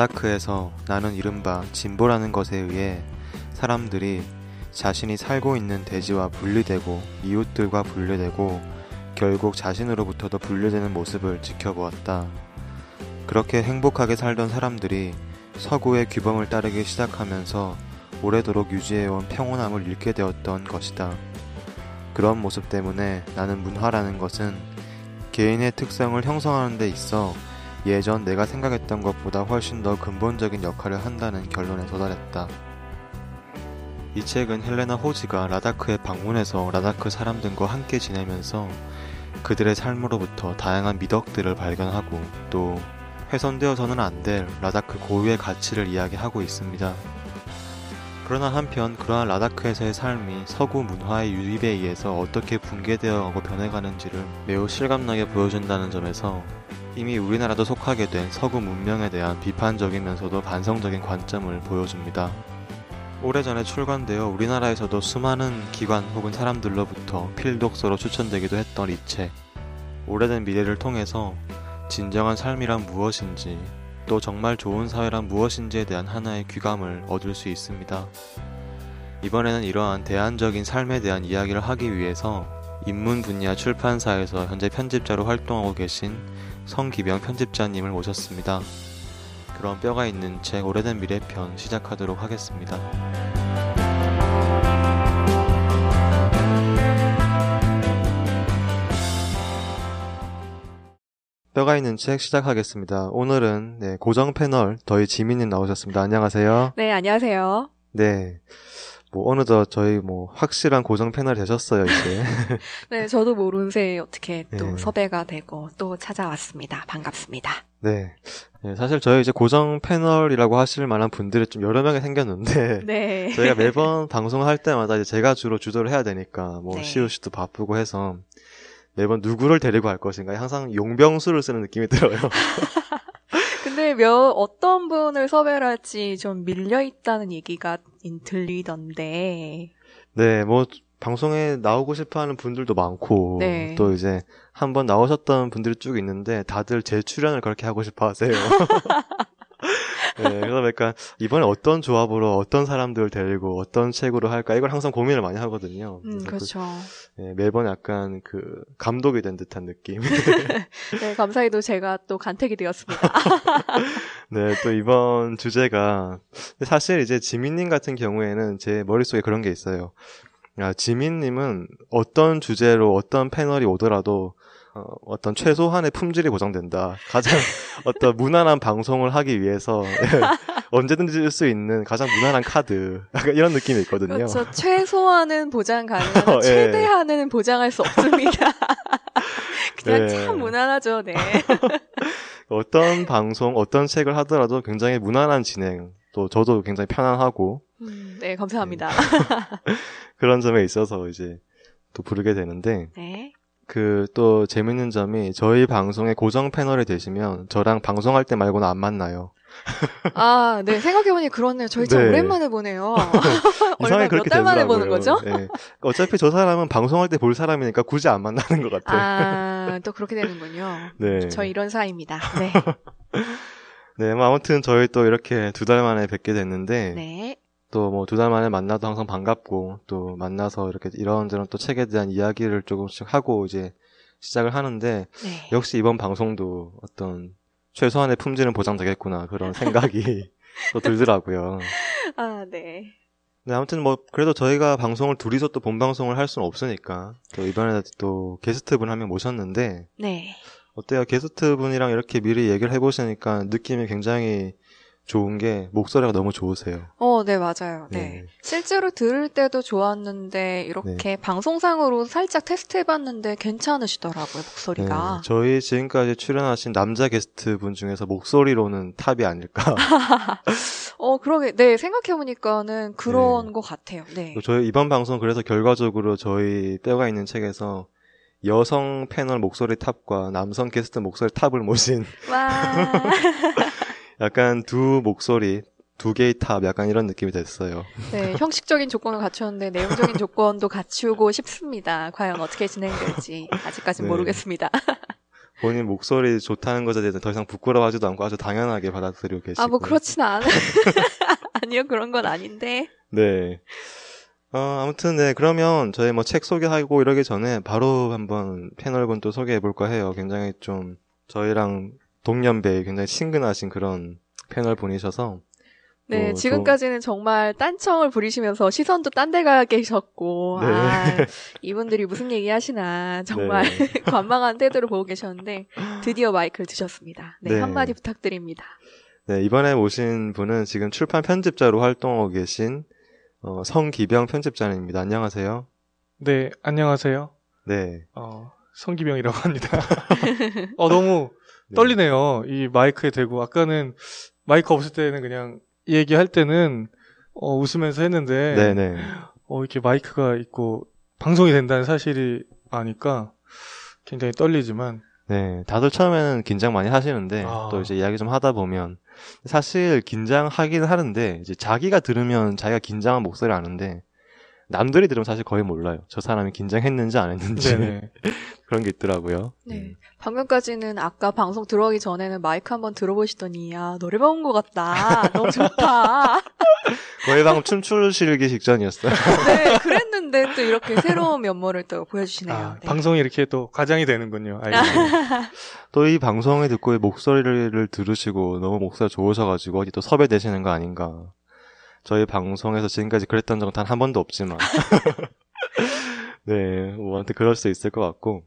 라다크에서 나는 이른바 진보라는 것에 의해 사람들이 자신이 살고 있는 대지와 분리되고 이웃들과 분리되고 결국 자신으로부터도 분리되는 모습을 지켜보았다. 그렇게 행복하게 살던 사람들이 서구의 규범을 따르기 시작하면서 오래도록 유지해온 평온함을 잃게 되었던 것이다. 그런 모습 때문에 나는 문화라는 것은 개인의 특성을 형성하는 데 있어 예전 내가 생각했던 것보다 훨씬 더 근본적인 역할을 한다는 결론에 도달했다. 이 책은 헬레나 호지가 라다크에 방문해서 라다크 사람들과 함께 지내면서 그들의 삶으로부터 다양한 미덕들을 발견하고 또 훼손되어서는 안 될 라다크 고유의 가치를 이야기하고 있습니다. 그러나 한편 그러한 라다크에서의 삶이 서구 문화의 유입에 의해서 어떻게 붕괴되어 가고 변해가는지를 매우 실감나게 보여준다는 점에서 이미 우리나라도 속하게 된 서구 문명에 대한 비판적이면서도 반성적인 관점을 보여줍니다. 오래전에 출간되어 우리나라에서도 수많은 기관 혹은 사람들로부터 필독서로 추천되기도 했던 이 책. 오래된 미래를 통해서 진정한 삶이란 무엇인지 또 정말 좋은 사회란 무엇인지에 대한 하나의 귀감을 얻을 수 있습니다. 이번에는 이러한 대안적인 삶에 대한 이야기를 하기 위해서 인문 분야 출판사에서 현재 편집자로 활동하고 계신 성기병 편집자님을 모셨습니다. 그런 뼈가 있는 책 오래된 미래 편 시작하도록 하겠습니다. 뼈가 있는 책 시작하겠습니다. 오늘은 네, 고정 패널 더희 지민님 나오셨습니다. 안녕하세요. 네, 안녕하세요. 네. 뭐 어느덧 저희 뭐 확실한 고정 패널 되셨어요 이제. 네, 저도 모르는 새에 어떻게 또 네. 섭외가 되고 또 찾아왔습니다. 반갑습니다. 네. 네, 사실 저희 이제 고정 패널이라고 하실 만한 분들이 좀 여러 명이 생겼는데 네. 저희가 매번 방송할 때마다 이제 제가 주로 주도를 해야 되니까 뭐 네. 시우 씨도 바쁘고 해서 매번 누구를 데리고 할 것인가 항상 용병수를 쓰는 느낌이 들어요. 몇 어떤 분을 섭외를 할지 좀 밀려 있다는 얘기가 인- 들리던데. 네, 뭐 방송에 나오고 싶어하는 분들도 많고 네. 또 이제 한번 나오셨던 분들이 쭉 있는데 다들 재출연을 그렇게 하고 싶어하세요. 네, 그러다 보니까 이번에 어떤 조합으로 어떤 사람들을 데리고 어떤 책으로 할까 이걸 항상 고민을 많이 하거든요. 음, 그래서 그렇죠. 그, 네, 매번 약간 그 감독이 된 듯한 느낌. 네, 감사히도 제가 또 간택이 되었습니다. 네, 또 이번 주제가 사실 이제 지민님 같은 경우에는 제 머릿속에 그런 게 있어요. 아, 지민님은 어떤 주제로 어떤 패널이 오더라도 어, 떤 최소한의 품질이 보장된다. 가장 어떤 무난한 방송을 하기 위해서 언제든지 쓸 수 있는 가장 무난한 카드. 약간 이런 느낌이 있거든요. 그렇죠. 최소한은 보장 가능하나 어, 예. 최대한은 보장할 수 없습니다. 그냥 네. 참 무난하죠, 네. 어떤 방송, 어떤 책을 하더라도 굉장히 무난한 진행. 또 저도 굉장히 편안하고 음, 네, 감사합니다. 그런 점에 있어서 이제 또 부르게 되는데 네. 그 또 재밌는 점이 저희 방송의 고정 패널이 되시면 저랑 방송할 때 말고는 안 만나요. 아, 네. 생각해보니 그렇네요. 저희 참 네. 오랜만에 보네요. 이상하게 얼마 그렇게 몇달 만에 보는. 거죠? 네. 어차피 저 사람은 방송할 때 볼 사람이니까 굳이 안 만나는 것 같아요. 아, 또 그렇게 되는군요. 네. 저 이런 사이입니다. 네. 네, 뭐 아무튼 저희 또 이렇게 두 달 만에 뵙게 됐는데 네. 또 뭐 두 달 만에 만나도 항상 반갑고 또 만나서 이렇게 이런저런 또 책에 대한 이야기를 조금씩 하고 이제 시작을 하는데 네. 역시 이번 방송도 어떤 최소한의 품질은 보장되겠구나 그런 생각이 또 들더라고요. 아, 네. 네, 아무튼 뭐 그래도 저희가 방송을 둘이서 또 본 방송을 할 수는 없으니까 또 이번에 또 게스트 분 한 명 모셨는데 네. 어때요? 게스트 분이랑 이렇게 미리 얘기를 해보시니까 느낌이 굉장히 좋은 게 목소리가 너무 좋으세요. 어, 네, 맞아요. 네. 네. 실제로 들을 때도 좋았는데, 이렇게 방송상으로 살짝 테스트 해 봤는데 괜찮으시더라고요, 목소리가. 네, 저희 지금까지 출연하신 남자 게스트 분 중에서 목소리로는 탑이 아닐까. 어, 그러게, 네, 생각해 보니까는 그런 것 같아요. 네. 저희 이번 방송 그래서 결과적으로 저희 뼈가 있는 책에서 여성 패널 목소리 탑과 남성 게스트 목소리 탑을 모신 와. 약간 두 목소리 두 개의 탑 약간 이런 느낌이 됐어요. 네, 형식적인 조건을 갖추었는데 내용적인 조건도 갖추고 싶습니다. 과연 어떻게 진행될지 아직까지는 네. 모르겠습니다. 본인 목소리 좋다는 것에 대해서 더 이상 부끄러워하지도 않고 아주 당연하게 받아들이고 계시고. 아, 뭐 그렇진 않아. 아니요, 그런 건 아닌데. 네. 어, 아무튼 네 그러면 저희 뭐 책 소개하고 이러기 전에 바로 한번 패널분 또 소개해 볼까 해요. 굉장히 좀 저희랑 동년배 굉장히 친근하신 그런 패널 분이셔서 네, 또 지금까지는 정말 딴청을 부리시면서 시선도 딴 데 가 계셨고, 네. 아, 이분들이 무슨 얘기 하시나, 정말 네. 관망한 태도를 보고 계셨는데, 드디어 마이크를 드셨습니다. 네, 네. 한마디 부탁드립니다. 네, 이번에 모신 분은 지금 출판 편집자로 활동하고 계신 어, 성기병 편집자님입니다. 안녕하세요. 네, 안녕하세요. 네. 어, 성기병이라고 합니다. 어, 너무 네. 떨리네요. 이 마이크에 대고. 아까는 마이크 없을 때는 그냥 이 얘기할 때는 어, 웃으면서 했는데 네, 네. 어, 이렇게 마이크가 있고 방송이 된다는 사실이 아니까 굉장히 떨리지만 네, 다들 처음에는 긴장 많이 하시는데 아. 또 이제 이야기 좀 하다 보면 사실 긴장하긴 하는데 이제 자기가 들으면 자기가 긴장한 목소리 아는데 남들이 들으면 사실 거의 몰라요. 저 사람이 긴장했는지 안 했는지. 그런 게 있더라고요. 네. 방금까지는 아까 방송 들어가기 전에는 마이크 한번 들어보시더니, 야, 노래 배운 것 같다. 너무 좋다. 거의 방금 춤추시기 직전이었어요. 네, 그랬는데 또 이렇게 새로운 면모를 또 보여주시네요. 아, 네. 방송이 이렇게 또 과장이 되는군요. 알겠습니다. 또이 방송을 듣고 이 목소리를 들으시고 너무 목소리가 좋으셔가지고 어디 또 섭외되시는 거 아닌가. 저희 방송에서 지금까지 그랬던 적은 단 한 번도 없지만. 네, 뭐, 아무튼 그럴 수 있을 것 같고.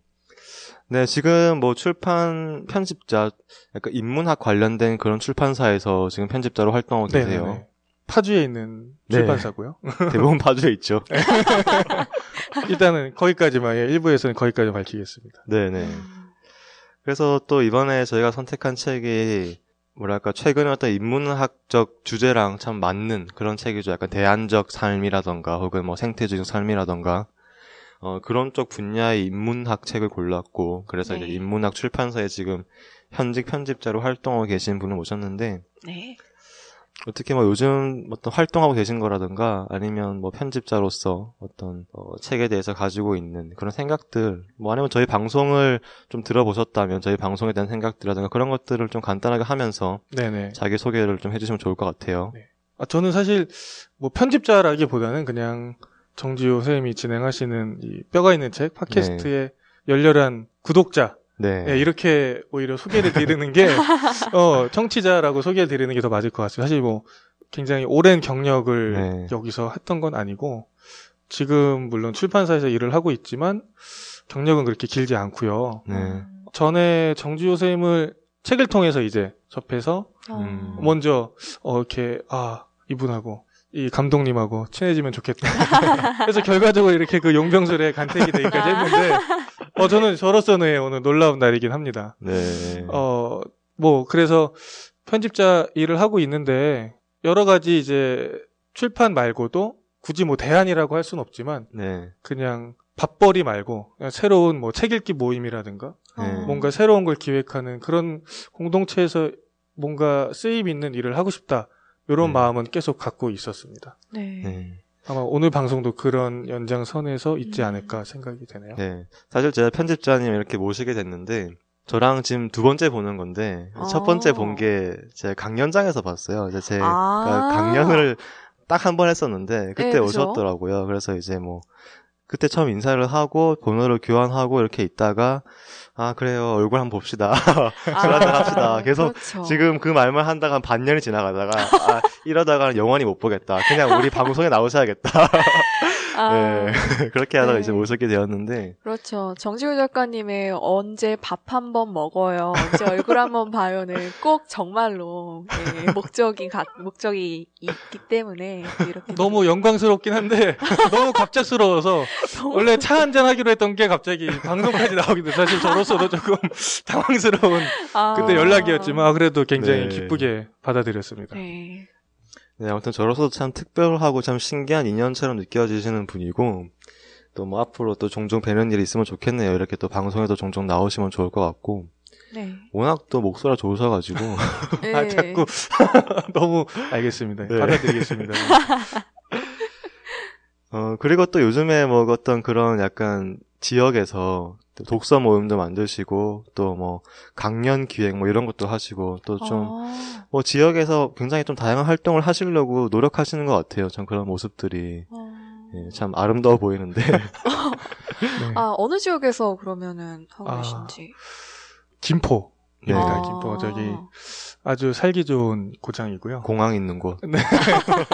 네, 지금 뭐 출판 편집자, 약간 인문학 관련된 그런 출판사에서 지금 편집자로 활동하고 계세요. 네네네. 파주에 있는 네. 출판사고요. 대부분 파주에 있죠. 일단은 거기까지만 예, 일부에서는 거기까지 밝히겠습니다. 네네. 그래서 또 이번에 저희가 선택한 책이 뭐랄까 최근에 어떤 인문학적 주제랑 참 맞는 그런 책이죠. 약간 대안적 삶이라던가 혹은 뭐 생태주의 삶이라던가 어 그런 쪽 분야의 인문학 책을 골랐고 그래서 네. 이제 인문학 출판사에 지금 현직 편집자로 활동하고 계신 분을 모셨는데 네. 어떻게 뭐 요즘 어떤 활동하고 계신 거라든가 아니면 뭐 편집자로서 어떤 어, 책에 대해서 가지고 있는 그런 생각들 뭐 아니면 저희 방송을 좀 들어보셨다면 저희 방송에 대한 생각들이라든가 그런 것들을 좀 간단하게 하면서 네네. 자기 소개를 좀 해주시면 좋을 것 같아요. 아, 저는 사실 뭐 편집자라기보다는 그냥 정지호 선생님이 진행하시는 이 뼈가 있는 책 팟캐스트의 열렬한 구독자 네. 예, 이렇게 오히려 소개를 드리는 게 어, 청취자라고 소개를 드리는 게 더 맞을 것 같습니다. 사실 뭐 굉장히 오랜 경력을 네. 여기서 했던 건 아니고 지금 물론 출판사에서 일을 하고 있지만 경력은 그렇게 길지 않고요. 네. 전에 정지호 선생님을 책을 통해서 이제 접해서 음. 먼저 어 이렇게 아 이분하고 이 감독님하고 친해지면 좋겠다. 그래서 결과적으로 이렇게 그 용병술에 간택이 되기까지 했는데 어 저는 저로서는 오늘 놀라운 날이긴 합니다. 네. 어 뭐 그래서 편집자 일을 하고 있는데 여러 가지 이제 출판 말고도 굳이 뭐 대안이라고 할 수는 없지만 네. 그냥 밥벌이 말고 그냥 새로운 뭐 책 읽기 모임이라든가 네. 뭔가 새로운 걸 기획하는 그런 공동체에서 뭔가 쓰임 있는 일을 하고 싶다. 이런 네. 마음은 계속 갖고 있었습니다. 네. 네. 아마 오늘 방송도 그런 연장선에서 있지 음. 않을까 생각이 되네요. 네. 사실 제가 편집자님 이렇게 모시게 됐는데 저랑 지금 두 번째 보는 건데 첫 어. 번째 본 게 제가 강연장에서 봤어요. 이제 제가 아. 강연을 딱 한 번 했었는데 그때 네? 오셨더라고요. 그래서 이제 뭐 그때 처음 인사를 하고 번호를 교환하고 이렇게 있다가 아 그래요 얼굴 한번 봅시다. 술 한잔 합시다. 계속 아, 그렇죠. 지금 그 말만 한다가 한 반년이 지나가다가 아 이러다가는 영원히 못 보겠다. 그냥 우리 방송에 나오셔야겠다. 아, 네. 그렇게 하다가 네. 이제 모시게 되었는데 그렇죠. 정지훈 작가님의 언제 밥 한 번 먹어요, 언제 얼굴 한 번 봐요는 꼭 정말로 네, 목적이 가, 목적이 있기 때문에 이렇게 너무 영광스럽긴 한데 너무 갑작스러워서 너무- 원래 차 한잔 하기로 했던 게 갑자기 방송까지 나오기도 사실 저로서도 조금 당황스러운 아, 그때 연락이었지만 아, 그래도 굉장히 네. 기쁘게 받아들였습니다. 네. 네, 아무튼 저로서도 참 특별하고 참 신기한 인연처럼 느껴지시는 분이고, 또 뭐 앞으로 또 종종 뵈는 일이 있으면 좋겠네요. 이렇게 또 방송에도 종종 나오시면 좋을 것 같고, 네. 워낙 또 목소리가 좋으셔가지고, 네. 아, 자꾸 너무 알겠습니다. 네. 받아드리겠습니다. 어, 그리고 또 요즘에 뭐 어떤 그런 약간 지역에서 또 독서 모임도 만드시고 또 뭐 강연 기획 뭐 이런 것도 하시고 또 좀뭐 아, 지역에서 굉장히 좀 다양한 활동을 하시려고 노력하시는 것 같아요. 전 그런 모습들이 어. 예, 참 아름다워 보이는데 네. 아, 어느 지역에서 그러면은 하고 아. 계신지. 김포. 네. 네, 아. 김포 저기 아주 살기 좋은 고장이고요. 공항 있는 곳.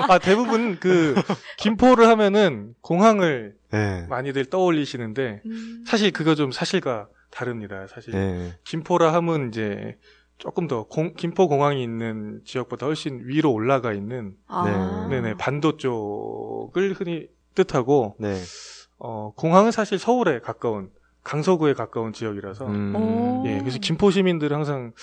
아 대부분 그 김포를 하면은 공항을 예. 많이들 떠올리시는데 음. 사실 그거 좀 사실과 다릅니다. 사실 예. 김포라 하면 이제 조금 더 공- 김포 공항이 있는 지역보다 훨씬 위로 올라가 있는 아. 네네 반도 쪽을 흔히 뜻하고 네. 어 공항은 사실 서울에 가까운 강서구에 가까운 지역이라서 음. 오. 예 그래서 김포 시민들은 항상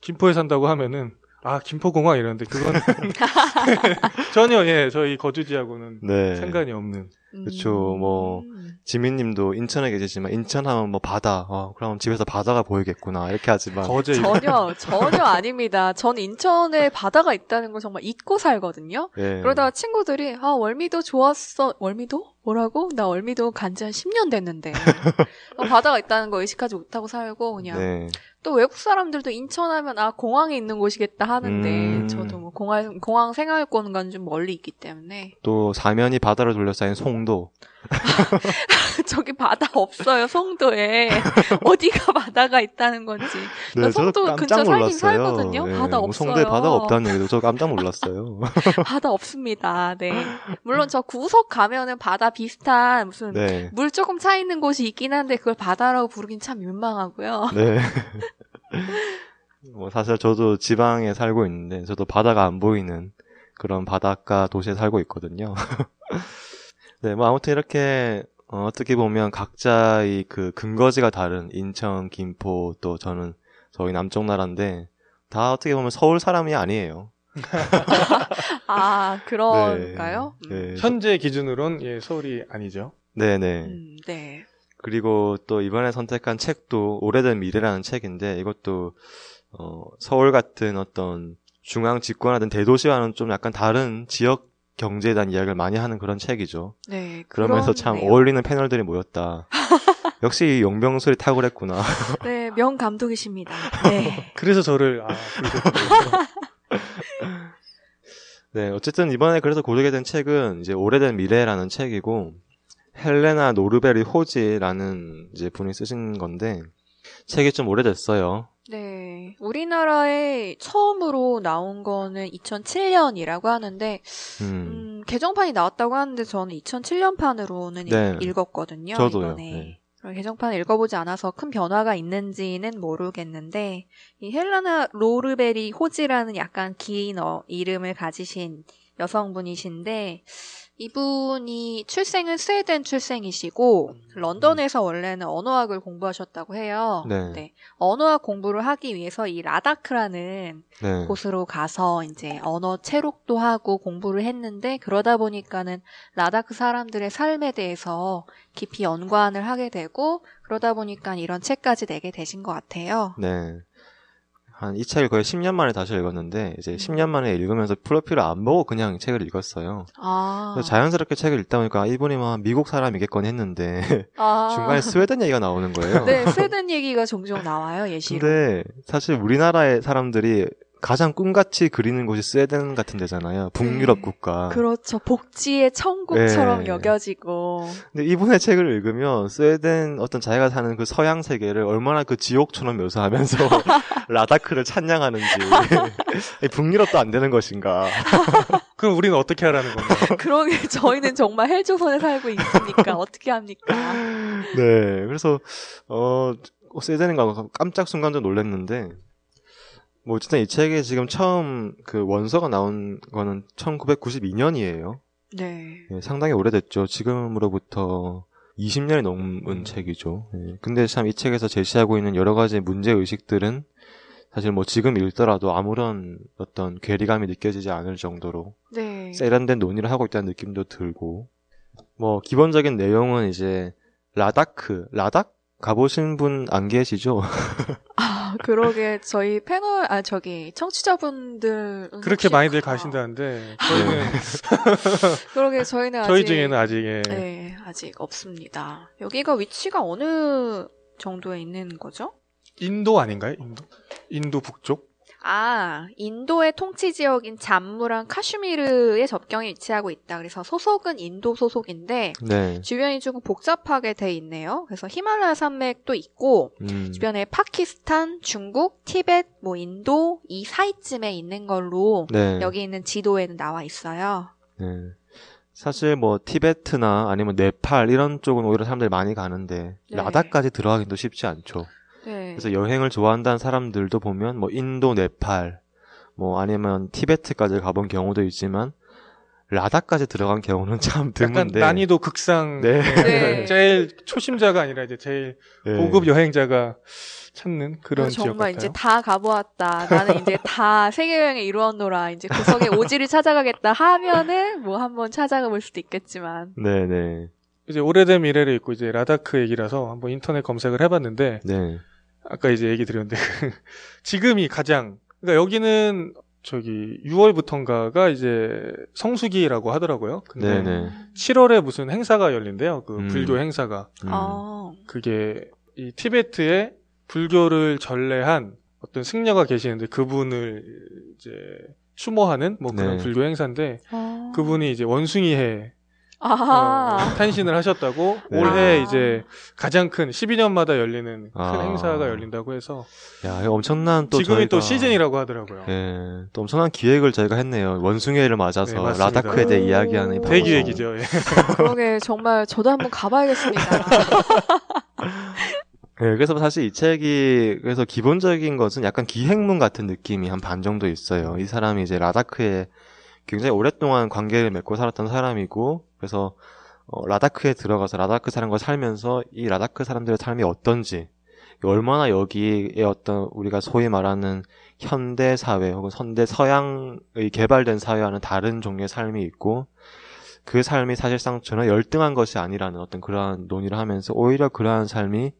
김포에 산다고 하면은 아 김포 공항 이러는데 그거는 전혀 예 저희 거주지하고는 네. 상관이 없는 그쵸, 뭐, 음. 지민님도 인천에 계시지만 인천 하면 뭐 바다. 어, 그럼 집에서 바다가 보이겠구나 이렇게 하지만 전혀 전혀 아닙니다. 전 인천에 바다가 있다는 걸 정말 잊고 살거든요. 예. 그러다가 친구들이 아 월미도 좋았어 월미도 뭐라고 나 월미도 간지 한 10년 됐는데 어, 바다가 있다는 거 의식하지 못하고 살고 그냥 네. 또 외국 사람들도 인천하면 아 공항에 있는 곳이겠다 하는데 음. 저도 뭐 공항 공항 생활권과는 좀 멀리 있기 때문에 또 사면이 바다로 둘러싸인 송 도. 저기 바다 없어요 송도에 어디가 바다가 있다는 건지 나 송도 근처 살긴 살거든요. 바다 뭐 없어요. 송도에 바다가 없다는 얘기도 저 깜짝 놀랐어요. 바다 없습니다. 네 물론 저 구석 가면은 바다 비슷한 무슨 네. 물 조금 차 있는 곳이 있긴 한데 그걸 바다라고 부르긴 참 민망하고요. 네. 뭐 사실 저도 지방에 살고 있는데 저도 바다가 안 보이는 그런 바닷가 도시에 살고 있거든요. 네, 뭐 아무튼 이렇게 어, 떻게 보면 각자의 그 근거지가 다른 인천, 김포 또 저는 저희 남쪽 나라인데 다 어떻게 보면 서울 사람이 아니에요. 아 그런가요? 네. 네. 현재 기준으로는 예 서울이 아니죠. 네, 네. 음, 네. 그리고 또 이번에 선택한 책도 오래된 미래라는 책인데 이것도 어, 서울 같은 어떤 중앙 집권하던 대도시와는 좀 약간 다른 지역 경제에 대한 이야기를 많이 하는 그런 책이죠. 네. 그러면서 참 그렇네요. 어울리는 패널들이 모였다. 역시 용병술이 탁월했구나. 네, 명 감독이십니다. 네. 그래서 저를 아. 네, 어쨌든 이번에 그래서 고르게 된 책은 이제 오래된 미래라는 책이고 헬레나 노르베리 호지라는 이제 분이 쓰신 건데 책이 좀 오래됐어요. 네. 우리나라에 처음으로 나온 거는 2007년이라고 하는데, 음, 음, 개정판이 나왔다고 하는데 저는 2007년판으로는 네. 읽었거든요. 저도요. 이번에. 네. 그럼 개정판을 읽어보지 않아서 큰 변화가 있는지는 모르겠는데, 이 헬레나 노르베리 호지라는 약간 긴 어, 이름을 가지신 여성분이신데, 이분이 출생은 스웨덴 출생이시고, 런던에서 원래는 언어학을 공부하셨다고 해요. 네. 언어학 공부를 하기 위해서 이 라다크라는 네. 곳으로 가서 이제 언어 채록도 하고 공부를 했는데 그러다 보니까는 라다크 사람들의 삶에 대해서 깊이 연관을 하게 되고 그러다 보니까 이런 책까지 내게 되신 것 같아요. 네. 한 이 책을 거의 10년 만에 다시 읽었는데 이제 음. 10년 만에 읽으면서 프로필을 안 보고 그냥 이 책을 읽었어요. 아, 자연스럽게 책을 읽다 보니까 아, 이분이 뭐 미국 사람이겠거니 했는데 아. 중간에 스웨덴 얘기가 나오는 거예요. 네, 스웨덴 얘기가 종종 나와요 예시로. 근데 사실 우리나라의 사람들이 가장 꿈같이 그리는 곳이 스웨덴 같은 데잖아요. 북유럽 네. 국가. 그렇죠. 복지의 천국처럼 네. 여겨지고. 근데 이분의 책을 읽으면 스웨덴 어떤 자기가 사는 그 서양 세계를 얼마나 그 지옥처럼 묘사하면서 라다크를 찬양하는지 이 북유럽도 안 되는 것인가. 그럼 우리는 어떻게 하라는 건가요? 그러게 저희는 정말 헬조선에 살고 있으니까 어떻게 합니까? 네, 그래서 어 스웨덴인가 깜짝 순간 좀 놀랐는데 뭐 어쨌든 이 책에 지금 처음 그 원서가 나온 거는 1992년이에요. 네. 상당히 오래됐죠. 지금으로부터 20년이 넘은 책이죠. 예, 근데 참 이 책에서 제시하고 있는 여러 가지 문제 의식들은 사실 뭐 지금 읽더라도 아무런 어떤 괴리감이 느껴지지 않을 정도로 네. 세련된 논의를 하고 있다는 느낌도 들고 뭐 기본적인 내용은 이제 라다크 라닥 가보신 분 안 계시죠? 아, 그러게 저희 패널 아 저기 청취자분들 그렇게 많이들 가신다는데 저희는 그러게 저희는 아직 저희 중에는 아직 예. 네 아직 없습니다. 여기가 위치가 어느 정도에 있는 거죠? 인도 아닌가요? 인도? 인도 북쪽? 아, 인도의 통치 지역인 잠무랑 카슈미르의 접경에 위치하고 있다. 그래서 소속은 인도 소속인데 네. 주변이 조금 복잡하게 돼 있네요. 그래서 히말라야 산맥도 있고 음. 주변에 파키스탄, 중국, 티벳, 뭐 인도 이 사이쯤에 있는 걸로 네. 여기 있는 지도에는 나와 있어요. 네. 사실 뭐 티베트나 아니면 네팔 이런 쪽은 오히려 사람들이 많이 가는데 네. 라다까지 들어가기도 쉽지 않죠. 네. 그래서 여행을 좋아한다는 사람들도 보면 뭐 인도, 네팔, 뭐 아니면 티베트까지 가본 경우도 있지만 라다까지 들어간 경우는 참 드문데. 난이도 극상. 네. 네. 제일 초심자가 아니라 이제 제일 네. 고급 여행자가 찾는 그런 지역 정말 같아요. 이제 다 가보았다. 나는 이제 다 세계 여행을 이루었노라. 이제 구석에 오지를 찾아가겠다 하면은 뭐 한번 찾아가 볼 수도 있겠지만. 네네. 이제 오래된 미래를 있고 이제 라다크 얘기라서 한번 인터넷 검색을 해봤는데 네. 아까 이제 얘기 드렸는데 지금이 가장 그러니까 여기는 저기 6월부터인가가 이제 성수기라고 하더라고요. 근데 네네. 7월에 무슨 행사가 열린대요. 그 음. 불교 행사가 음. 아, 그게 이 티베트에 불교를 전래한 어떤 승려가 계시는데 그분을 이제 추모하는 뭐 그런 네. 불교 행사인데 아. 그분이 이제 원숭이해 어, 아. 탄신을 하셨다고 네. 올해 아. 이제 가장 큰 12년마다 열리는 큰 아. 행사가 열린다고 해서 야, 엄청난 또 지금이 또 저희가- 시즌이라고 하더라고요. 예, 또 엄청난 기획을 저희가 했네요. 원숭이를 맞아서 네. 라다크에 대해 오. 이야기하는 이 방송. 대기획이죠. 예. 그러게 정말 저도 한번 가봐야겠습니다. 네, 그래서 사실 이 책이 그래서 기본적인 것은 약간 기행문 같은 느낌이 한 반 정도 있어요. 이 사람이 이제 라다크에 굉장히 오랫동안 관계를 맺고 살았던 사람이고 그래서 어, 라다크에 들어가서 라다크 사람과 살면서 이 라다크 사람들의 삶이 어떤지 얼마나 여기에 어떤 우리가 소위 말하는 현대 사회 혹은 현대 서양의 개발된 사회와는 다른 종류의 삶이 있고 그 삶이 사실상 전혀 열등한 것이 아니라는 어떤 그러한 논의를 하면서 오히려 그러한 삶이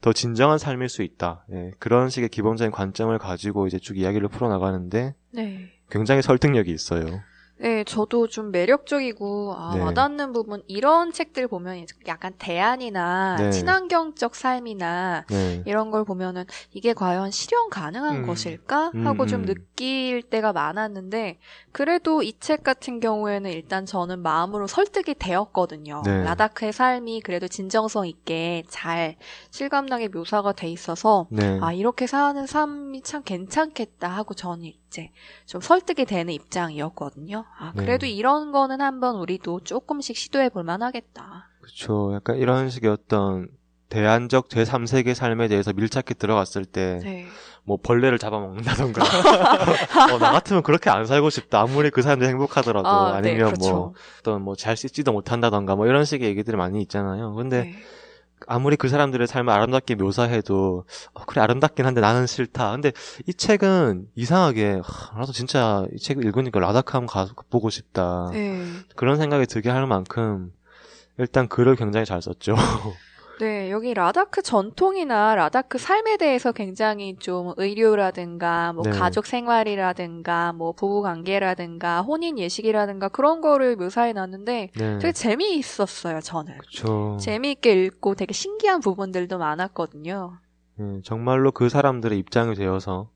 더 진정한 삶일 수 있다. 예, 그런 식의 기본적인 관점을 가지고 이제 쭉 이야기를 풀어나가는데 네. 굉장히 설득력이 있어요. 네, 저도 좀 매력적이고 아, 네. 와닿는 부분 이런 책들 보면 약간 대안이나 네. 친환경적 삶이나 네. 이런 걸 보면은 이게 과연 실현 가능한 음. 것일까 하고 음, 좀 음. 느낄 때가 많았는데 그래도 이 책 같은 경우에는 일단 저는 마음으로 설득이 되었거든요. 네. 라다크의 삶이 그래도 진정성 있게 잘 실감나게 묘사가 돼 있어서 네. 아 이렇게 사는 삶이 참 괜찮겠다 하고 저는 이제 좀 설득이 되는 입장이었거든요. 아 네. 그래도 이런 거는 한번 우리도 조금씩 시도해 볼 만하겠다. 그렇죠. 약간 이런 식의 어떤 대안적 제3세계 삶에 대해서 밀착해 들어갔을 때, 네. 뭐, 벌레를 잡아먹는다던가. 어, 나 같으면 그렇게 안 살고 싶다. 아무리 그 사람들이 행복하더라도. 아, 아, 네, 니면 그렇죠. 뭐, 어떤 뭐, 잘 씻지도 못한다던가, 뭐, 이런 식의 얘기들이 많이 있잖아요. 근데, 네. 아무리 그 사람들의 삶을 아름답게 묘사해도 어, 그래 아름답긴 한데 나는 싫다. 근데 이 책은 이상하게 하, 나도 진짜 이 책을 읽으니까 라다크 한번 가보고 싶다. 네. 그런 생각이 들게 할 만큼 일단 글을 굉장히 잘 썼죠. 네, 여기 라다크 전통이나 라다크 삶에 대해서 굉장히 좀 의료라든가, 뭐 네. 가족 생활이라든가, 뭐 부부 관계라든가, 혼인 예식이라든가 그런 거를 묘사해 놨는데 네, 되게 재미있었어요, 저는. 그렇죠. 재미있게 읽고 되게 신기한 부분들도 많았거든요. 예, 정말로 그 사람들의 입장이 되어서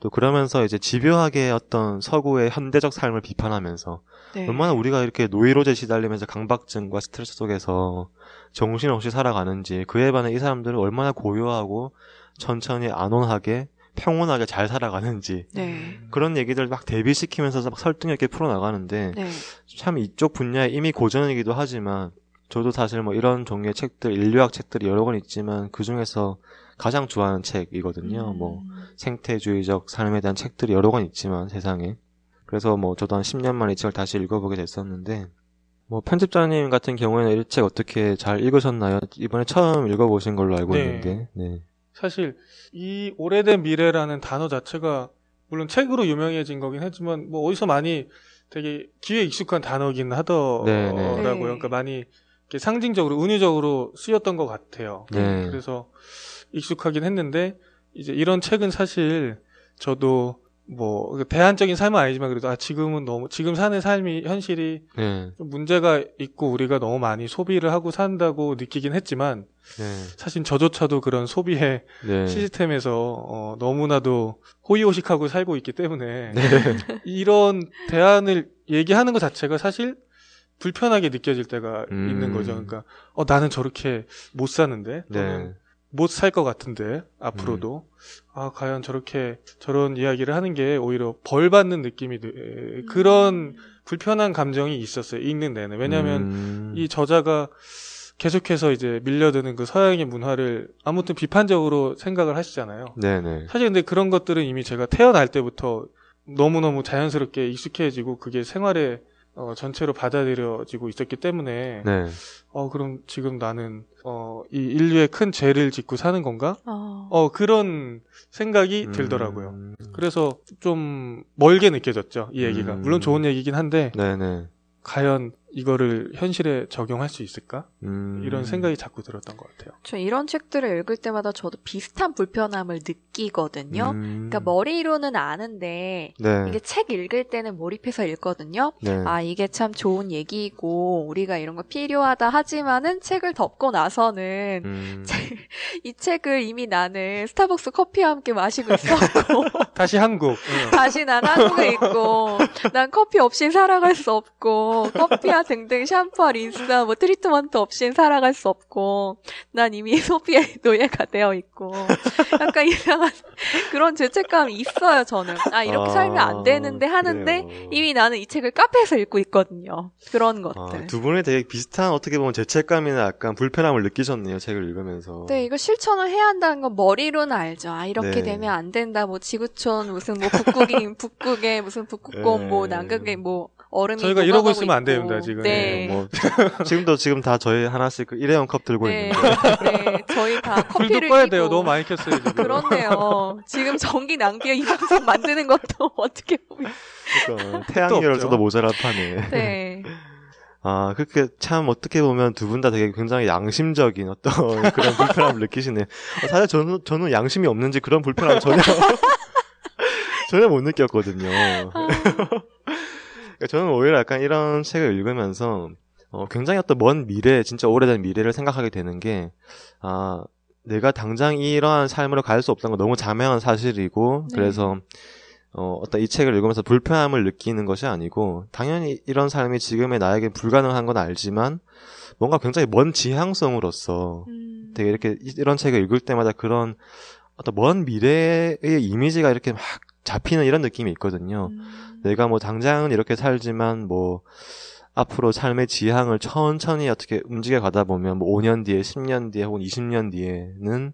또 그러면서 이제 집요하게 어떤 서구의 현대적 삶을 비판하면서 네. 얼마나 우리가 이렇게 노이로제 시달리면서 강박증과 스트레스 속에서 정신없이 살아가는지 그에 반해 이 사람들은 얼마나 고요하고 천천히 안온하게 평온하게 잘 살아가는지 네. 그런 얘기들 막 대비시키면서 막 설득력 있게 풀어나가는데 네. 참 이쪽 분야에 이미 고전이기도 하지만 저도 사실 뭐 이런 종류의 책들 인류학 책들이 여러 권 있지만 그 중에서 가장 좋아하는 책이거든요. 음. 뭐 생태주의적 삶에 대한 책들이 여러 권 있지만 세상에 그래서 뭐 저도 한 10년 만에 이 책을 다시 읽어보게 됐었는데 뭐 편집자님 같은 경우에는 이 책 어떻게 잘 읽으셨나요? 이번에 처음 읽어보신 걸로 알고 네. 있는데 네. 사실 이 오래된 미래라는 단어 자체가 물론 책으로 유명해진 거긴 했지만 뭐 어디서 많이 되게 귀에 익숙한 단어긴 하더라고요. 네, 네. 네. 그러니까 많이 상징적으로 은유적으로 쓰였던 것 같아요. 네. 그래서 익숙하긴 했는데 이제 이런 책은 사실 저도 뭐그 대안적인 삶은 아니지만 그래도 아 지금은 너무 지금 사는 삶이 현실이 네. 좀 문제가 있고 우리가 너무 많이 소비를 하고 산다고 느끼긴 했지만 네. 사실 저조차도 그런 소비의 네. 시스템에서 어, 너무나도 호의호식하고 살고 있기 때문에 네. 이런 대안을 얘기하는 것 자체가 사실 불편하게 느껴질 때가 음. 있는 거죠. 그러니까 어 나는 저렇게 못 사는데 네. 또는 못 살 것 같은데 앞으로도 아 과연 저렇게 저런 이야기를 하는 게 오히려 벌 받는 느낌이 드- 그런 불편한 감정이 있었어요 읽는 내내 왜냐하면 음. 이 저자가 계속해서 이제 밀려드는 그 서양의 문화를 아무튼 비판적으로 생각을 하시잖아요. 네네. 사실 근데 그런 것들은 이미 제가 태어날 때부터 너무너무 자연스럽게 익숙해지고 그게 생활에 어, 전체로 받아들여지고 있었기 때문에 네. 어 그럼 지금 나는 어, 이 인류의 큰 죄를 짓고 사는 건가? 어. 어 그런 생각이 들더라고요. 음. 그래서 좀 멀게 느껴졌죠 이 얘기가 음. 물론 좋은 얘기긴 한데 네네. 과연 이거를 현실에 적용할 수 있을까? 음. 이런 생각이 자꾸 들었던 것 같아요. 저 이런 책들을 읽을 때마다 저도 비슷한 불편함을 느끼거든요. 음. 그러니까 머리로는 아는데 네. 이게 책 읽을 때는 몰입해서 읽거든요. 네. 아, 이게 참 좋은 얘기고, 우리가 이런 거 필요하다 하지만은 책을 덮고 나서는 음. 이 책을 이미 나는 스타벅스 커피와 함께 마시고 있었고, 다시 한국. 응. 다시 난 한국에 있고, 난 커피 없인 살아갈 수 없고, 커피 와 등등 샴푸와 린스와 뭐 트리트먼트 없인 살아갈 수 없고, 난 이미 소비의 노예가 되어 있고, 약간 이상한 그런 죄책감이 있어요, 저는. 아, 이렇게 아, 살면 안 되는데 하는데, 그래요. 이미 나는 이 책을 카페에서 읽고 있거든요. 그런 아, 것들. 두 분이 되게 비슷한 어떻게 보면 죄책감이나 약간 불편함을 느끼셨네요. 책을 읽으면서. 네, 이거 실천을 해야 한다는 건 머리로는 알죠. 아, 이렇게 네. 되면 안 된다. 뭐, 지구촌, 무슨 뭐, 북극인, 북극에, 무슨 북극곰, 뭐, 네. 남극에 뭐, 얼음이. 저희가 이러고 있으면 안 있고. 됩니다, 지금. 네. 뭐 지금도 지금 다 저희 하나씩 그 일회용 컵 들고 네. 있는데. 네. 저희 다 불도 커피를 꺼야. 돼요. 너무 많이 켰어요, 지금. 그렇네요. 지금 전기 낭비에 이 방송 만드는 것도 어떻게 보면. 그러니까 태양열을. 써도 모자랄 판에. 네. 아, 그렇게 참 어떻게 보면 두 분 다 되게 굉장히 양심적인 어떤 그런 불편함을 느끼시네요. 어, 사실 저는, 저는 양심이 없는지 그런 불편함을 전혀, 전혀 못 느꼈거든요. 그러니까 저는 오히려 약간 이런 책을 읽으면서 어, 굉장히 어떤 먼 미래, 진짜 오래된 미래를 생각하게 되는 게, 아, 내가 당장 이러한 삶으로 갈 수 없다는 건 너무 자명한 사실이고, 네. 그래서 어, 어떤 이 책을 읽으면서 불편함을 느끼는 것이 아니고, 당연히 이런 삶이 지금의 나에게 불가능한 건 알지만, 뭔가 굉장히 먼 지향성으로서 음. 되게 이렇게 이- 이런 책을 읽을 때마다 그런 어떤 먼 미래의 이미지가 이렇게 막 잡히는 이런 느낌이 있거든요. 음. 내가 뭐 당장은 이렇게 살지만 뭐 앞으로 삶의 지향을 천천히 어떻게 움직여 가다 보면 뭐 5년 뒤에, 10년 뒤에 혹은 20년 뒤에는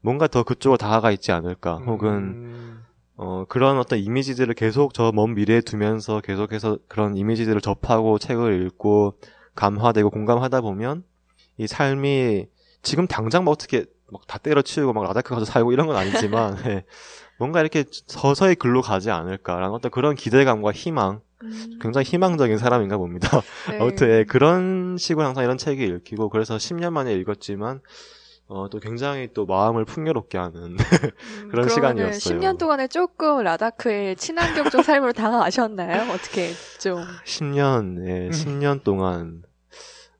뭔가 더 그쪽으로 다가가 있지 않을까. 혹은 음, 어, 그런 어떤 이미지들을 계속 저 먼 미래에 두면서 계속해서 그런 이미지들을 접하고 책을 읽고 감화되고 공감하다 보면 이 삶이 지금 당장 막 어떻게 막 다 때려치우고 막 라다크 가서 살고 이런 건 아니지만 예, 뭔가 이렇게 서서히 글로 가지 않을까라는 어떤 그런 기대감과 희망 음. 굉장히 희망적인 사람인가 봅니다. 네. 아무튼 예, 그런 식으로 항상 이런 책이 읽히고 그래서 10년 만에 읽었지만 어, 또 굉장히 또 마음을 풍요롭게 하는 음, 그런 시간이었어요. 10년 동안에 조금 라다크의 친환경적 삶으로 다가가셨나요? 어떻게 좀. 10년, 예, 10년 동안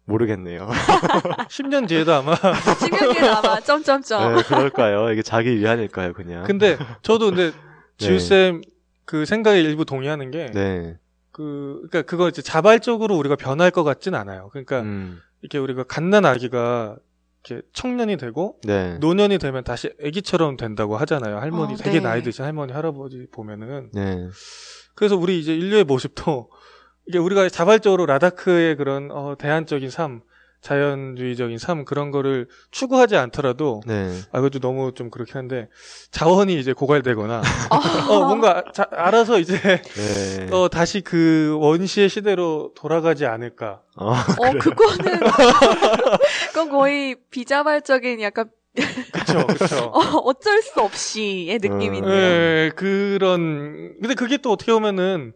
모르겠네요. 10년 뒤에도 아마 10년 뒤에 아마 점점점. 네, 그럴까요? 이게 자기 위안일까요, 그냥? 근데 저도 근데 네. 지우 쌤 그 생각에 일부 동의하는 게 네. 그, 그니까 그거 이제 자발적으로 우리가 변할 것 같진 않아요. 그러니까 음, 이렇게 우리가 갓난 아기가 이렇게 청년이 되고 네. 노년이 되면 다시 아기처럼 된다고 하잖아요. 할머니 어, 되게 네. 나이 드신 할머니 할아버지 보면은 네. 그래서 우리 이제 인류의 모습도 이게 우리가 자발적으로 라다크의 그런 어, 대안적인 삶, 자연주의적인 삶 그런 거를 추구하지 않더라도 네. 아 그것도 너무 좀 그렇긴 한데 자원이 이제 고갈되거나 아. 어 뭔가 자- 알아서 이제 네. 어 다시 그 원시의 시대로 돌아가지 않을까. 어, 어, 그거는, 그건 거의 비자발적인 약간, 그렇죠, 그렇죠. 어, 어쩔 수 없이의 느낌인데요. 예, 그런 근데 그게 또 어떻게 보면은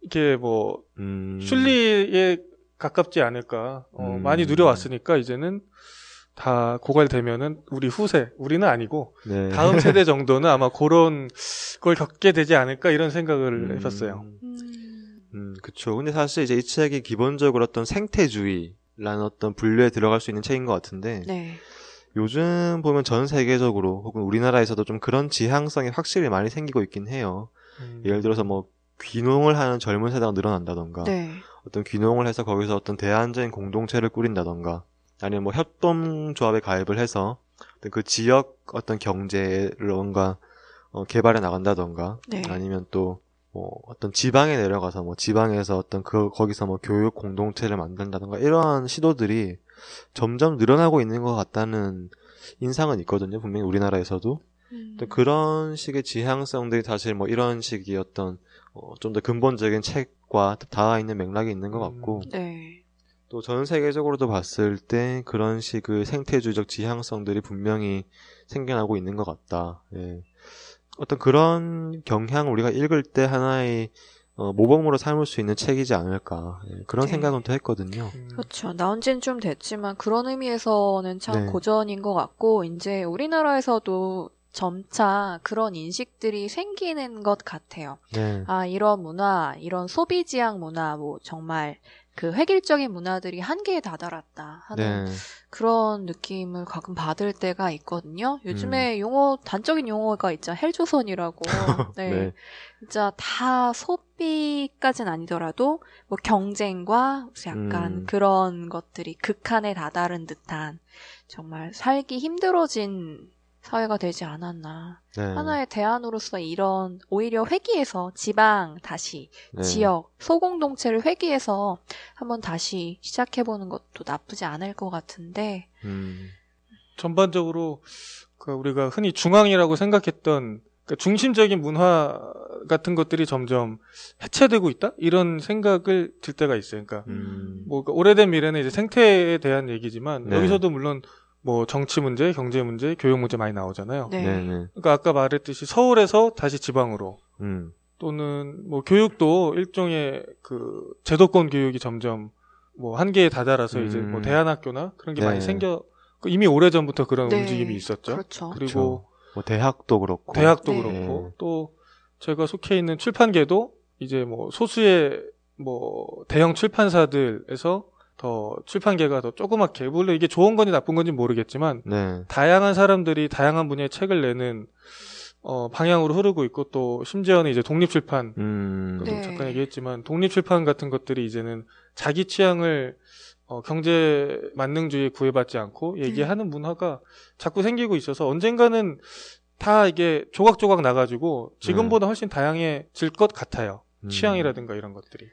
이렇게 뭐 음. 순리에 가깝지 않을까. 어, 음. 많이 누려왔으니까 이제는 다 고갈되면은 우리 후세, 우리는 아니고 네. 다음 세대 정도는 아마 그런 걸 겪게 되지 않을까 이런 생각을 해봤어요. 음. 음, 그쵸. 근데 사실 이제 이 책이 기본적으로 어떤 생태주의라는 어떤 분류에 들어갈 수 있는 책인 것 같은데, 네. 요즘 보면 전 세계적으로 혹은 우리나라에서도 좀 그런 지향성이 확실히 많이 생기고 있긴 해요. 음. 예를 들어서 뭐 귀농을 하는 젊은 세대가 늘어난다던가, 네. 어떤 귀농을 해서 거기서 어떤 대안적인 공동체를 꾸린다던가, 아니면 뭐 협동조합에 가입을 해서 그 지역 어떤 경제를 뭔가 어, 개발해 나간다던가, 네. 아니면 또 뭐 어떤 지방에 내려가서 뭐 지방에서 어떤 그 거기서 뭐 교육 공동체를 만든다던가 이러한 시도들이 점점 늘어나고 있는 것 같다는 인상은 있거든요. 분명히 우리나라에서도 음. 또 그런 식의 지향성들이 사실 뭐 이런 식의 어떤 어, 좀 더 근본적인 책과 닿아 있는 맥락이 있는 것 같고 네. 또 전 세계적으로도 봤을 때 그런 식의 생태주의적 지향성들이 분명히 생겨나고 있는 것 같다. 예. 어떤 그런 경향을 우리가 읽을 때 하나의 어, 모범으로 삼을 수 있는 책이지 않을까 예, 그런 네. 생각은 또 했거든요. 음. 그렇죠. 나온 지는 좀 됐지만 그런 의미에서는 참 네. 고전인 것 같고 이제 우리나라에서도 점차 그런 인식들이 생기는 것 같아요. 네. 아, 이런 문화, 이런 소비 지향 문화, 뭐 정말 그 획일적인 문화들이 한계에 다다랐다 하는 네. 그런 느낌을 가끔 받을 때가 있거든요. 요즘에 음. 용어, 단적인 용어가 있죠. 헬조선이라고. 네. 네. 진짜 다 소비까진 아니더라도 뭐 경쟁과 약간 음. 그런 것들이 극한에 다다른 듯한 정말 살기 힘들어진 사회가 되지 않았나. 네. 하나의 대안으로서 이런 오히려 회귀해서 지방 다시 네. 지역 소공동체를 회귀해서 한번 다시 시작해보는 것도 나쁘지 않을 것 같은데 음. 전반적으로 그 우리가 흔히 중앙이라고 생각했던 그 중심적인 문화 같은 것들이 점점 해체되고 있다 이런 생각을 들 때가 있어요. 그러니까 음. 뭐 그러니까 오래된 미래는 이제 생태에 대한 얘기지만 네. 여기서도 물론 뭐 정치 문제, 경제 문제, 교육 문제 많이 나오잖아요. 네. 네. 네. 그러니까 아까 말했듯이 서울에서 다시 지방으로 음. 또는 뭐 교육도 일종의 그 제도권 교육이 점점 뭐 한계에 다다라서 이제 뭐 음. 대안학교나 그런 게 네. 많이 생겨 그 이미 오래 전부터 그런 네. 움직임이 있었죠. 그렇죠. 그리고 뭐 대학도 그렇고 대학도 네. 그렇고 또 제가 속해 있는 출판계도 이제 뭐 소수의 뭐 대형 출판사들에서 더 출판계가 더 조그맣게 물론 이게 좋은 건지 나쁜 건지 모르겠지만 네. 다양한 사람들이 다양한 분야의 책을 내는 어 방향으로 흐르고 있고 또 심지어는 이제 독립 출판 음. 네. 잠깐 얘기했지만 독립 출판 같은 것들이 이제는 자기 취향을 어, 경제 만능주의에 구애받지 않고 얘기하는 문화가 자꾸 생기고 있어서 언젠가는 다 이게 조각조각 나가지고 지금보다 훨씬 다양해질 것 같아요. 음. 취향이라든가 이런 것들이.